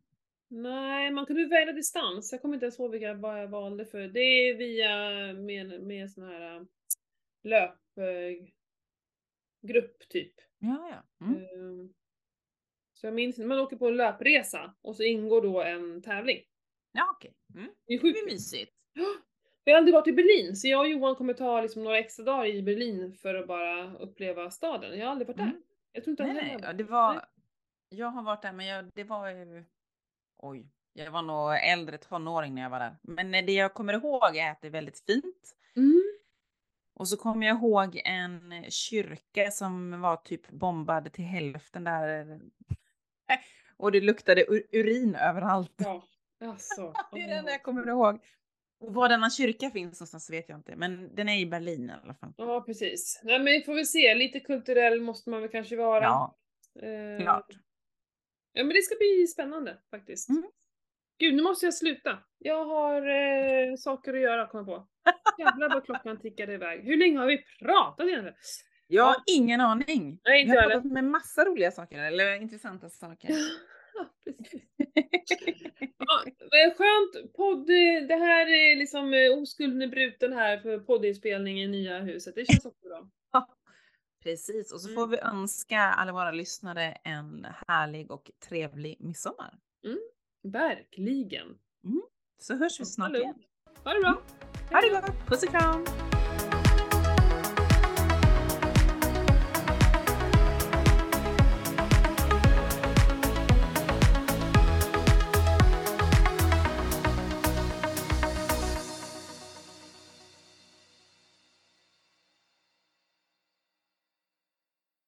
nej, man kunde välja distans. Jag kommer inte ens ihåg vilka, vad jag valde för. Det är via med, med sån här eh, löp... Eh, grupp typ. Ja, ja. Mm. Ehm, Så jag minns man åker på en löpresa och så ingår då en tävling. Ja, okej. Mm. Det är Det sjukt är kul. mysigt. Vi har aldrig varit i Berlin, så jag och Johan kommer ta liksom några extra dagar i Berlin för att bara uppleva staden. Jag har aldrig varit där. Mm. Jag tror inte Nej, han nej. har Det var... Jag har varit där, men jag, det var... ju- Oj. Jag var nog äldre tonåring när jag var där. Men det jag kommer ihåg är att det är väldigt fint. Mm. Och så kommer jag ihåg en kyrka som var typ bombad till hälften där. Och det luktade ur- urin överallt. Ja, alltså. Det är åh. jag kommer ihåg. Och var denna kyrka finns någonstans vet jag inte, men den är i Berlin i alla fall. Ja, precis. Nej, men vi får väl se. Lite kulturell måste man väl kanske vara. Ja, Eh, klart. Ja, men det ska bli spännande faktiskt. Mm. Gud, nu måste jag sluta. Jag har eh, saker att göra, kom jag på. Jävlar vad klockan tickade iväg. Hur länge har vi pratat egentligen? Jag har Ja. ingen aning. Nej, inte Vi har jag pratat med massa roliga saker, eller intressanta saker. Ja, precis. Ja, skönt podd, det här är liksom eh, oskulden är bruten här för poddinspelning i nya huset. Det känns också bra. Precis, och så Mm. får vi önska alla våra lyssnare en härlig och trevlig midsommar. Verkligen. Så hörs vi snart Hallå. igen. Ha det bra. Ha det gott, puss och kram!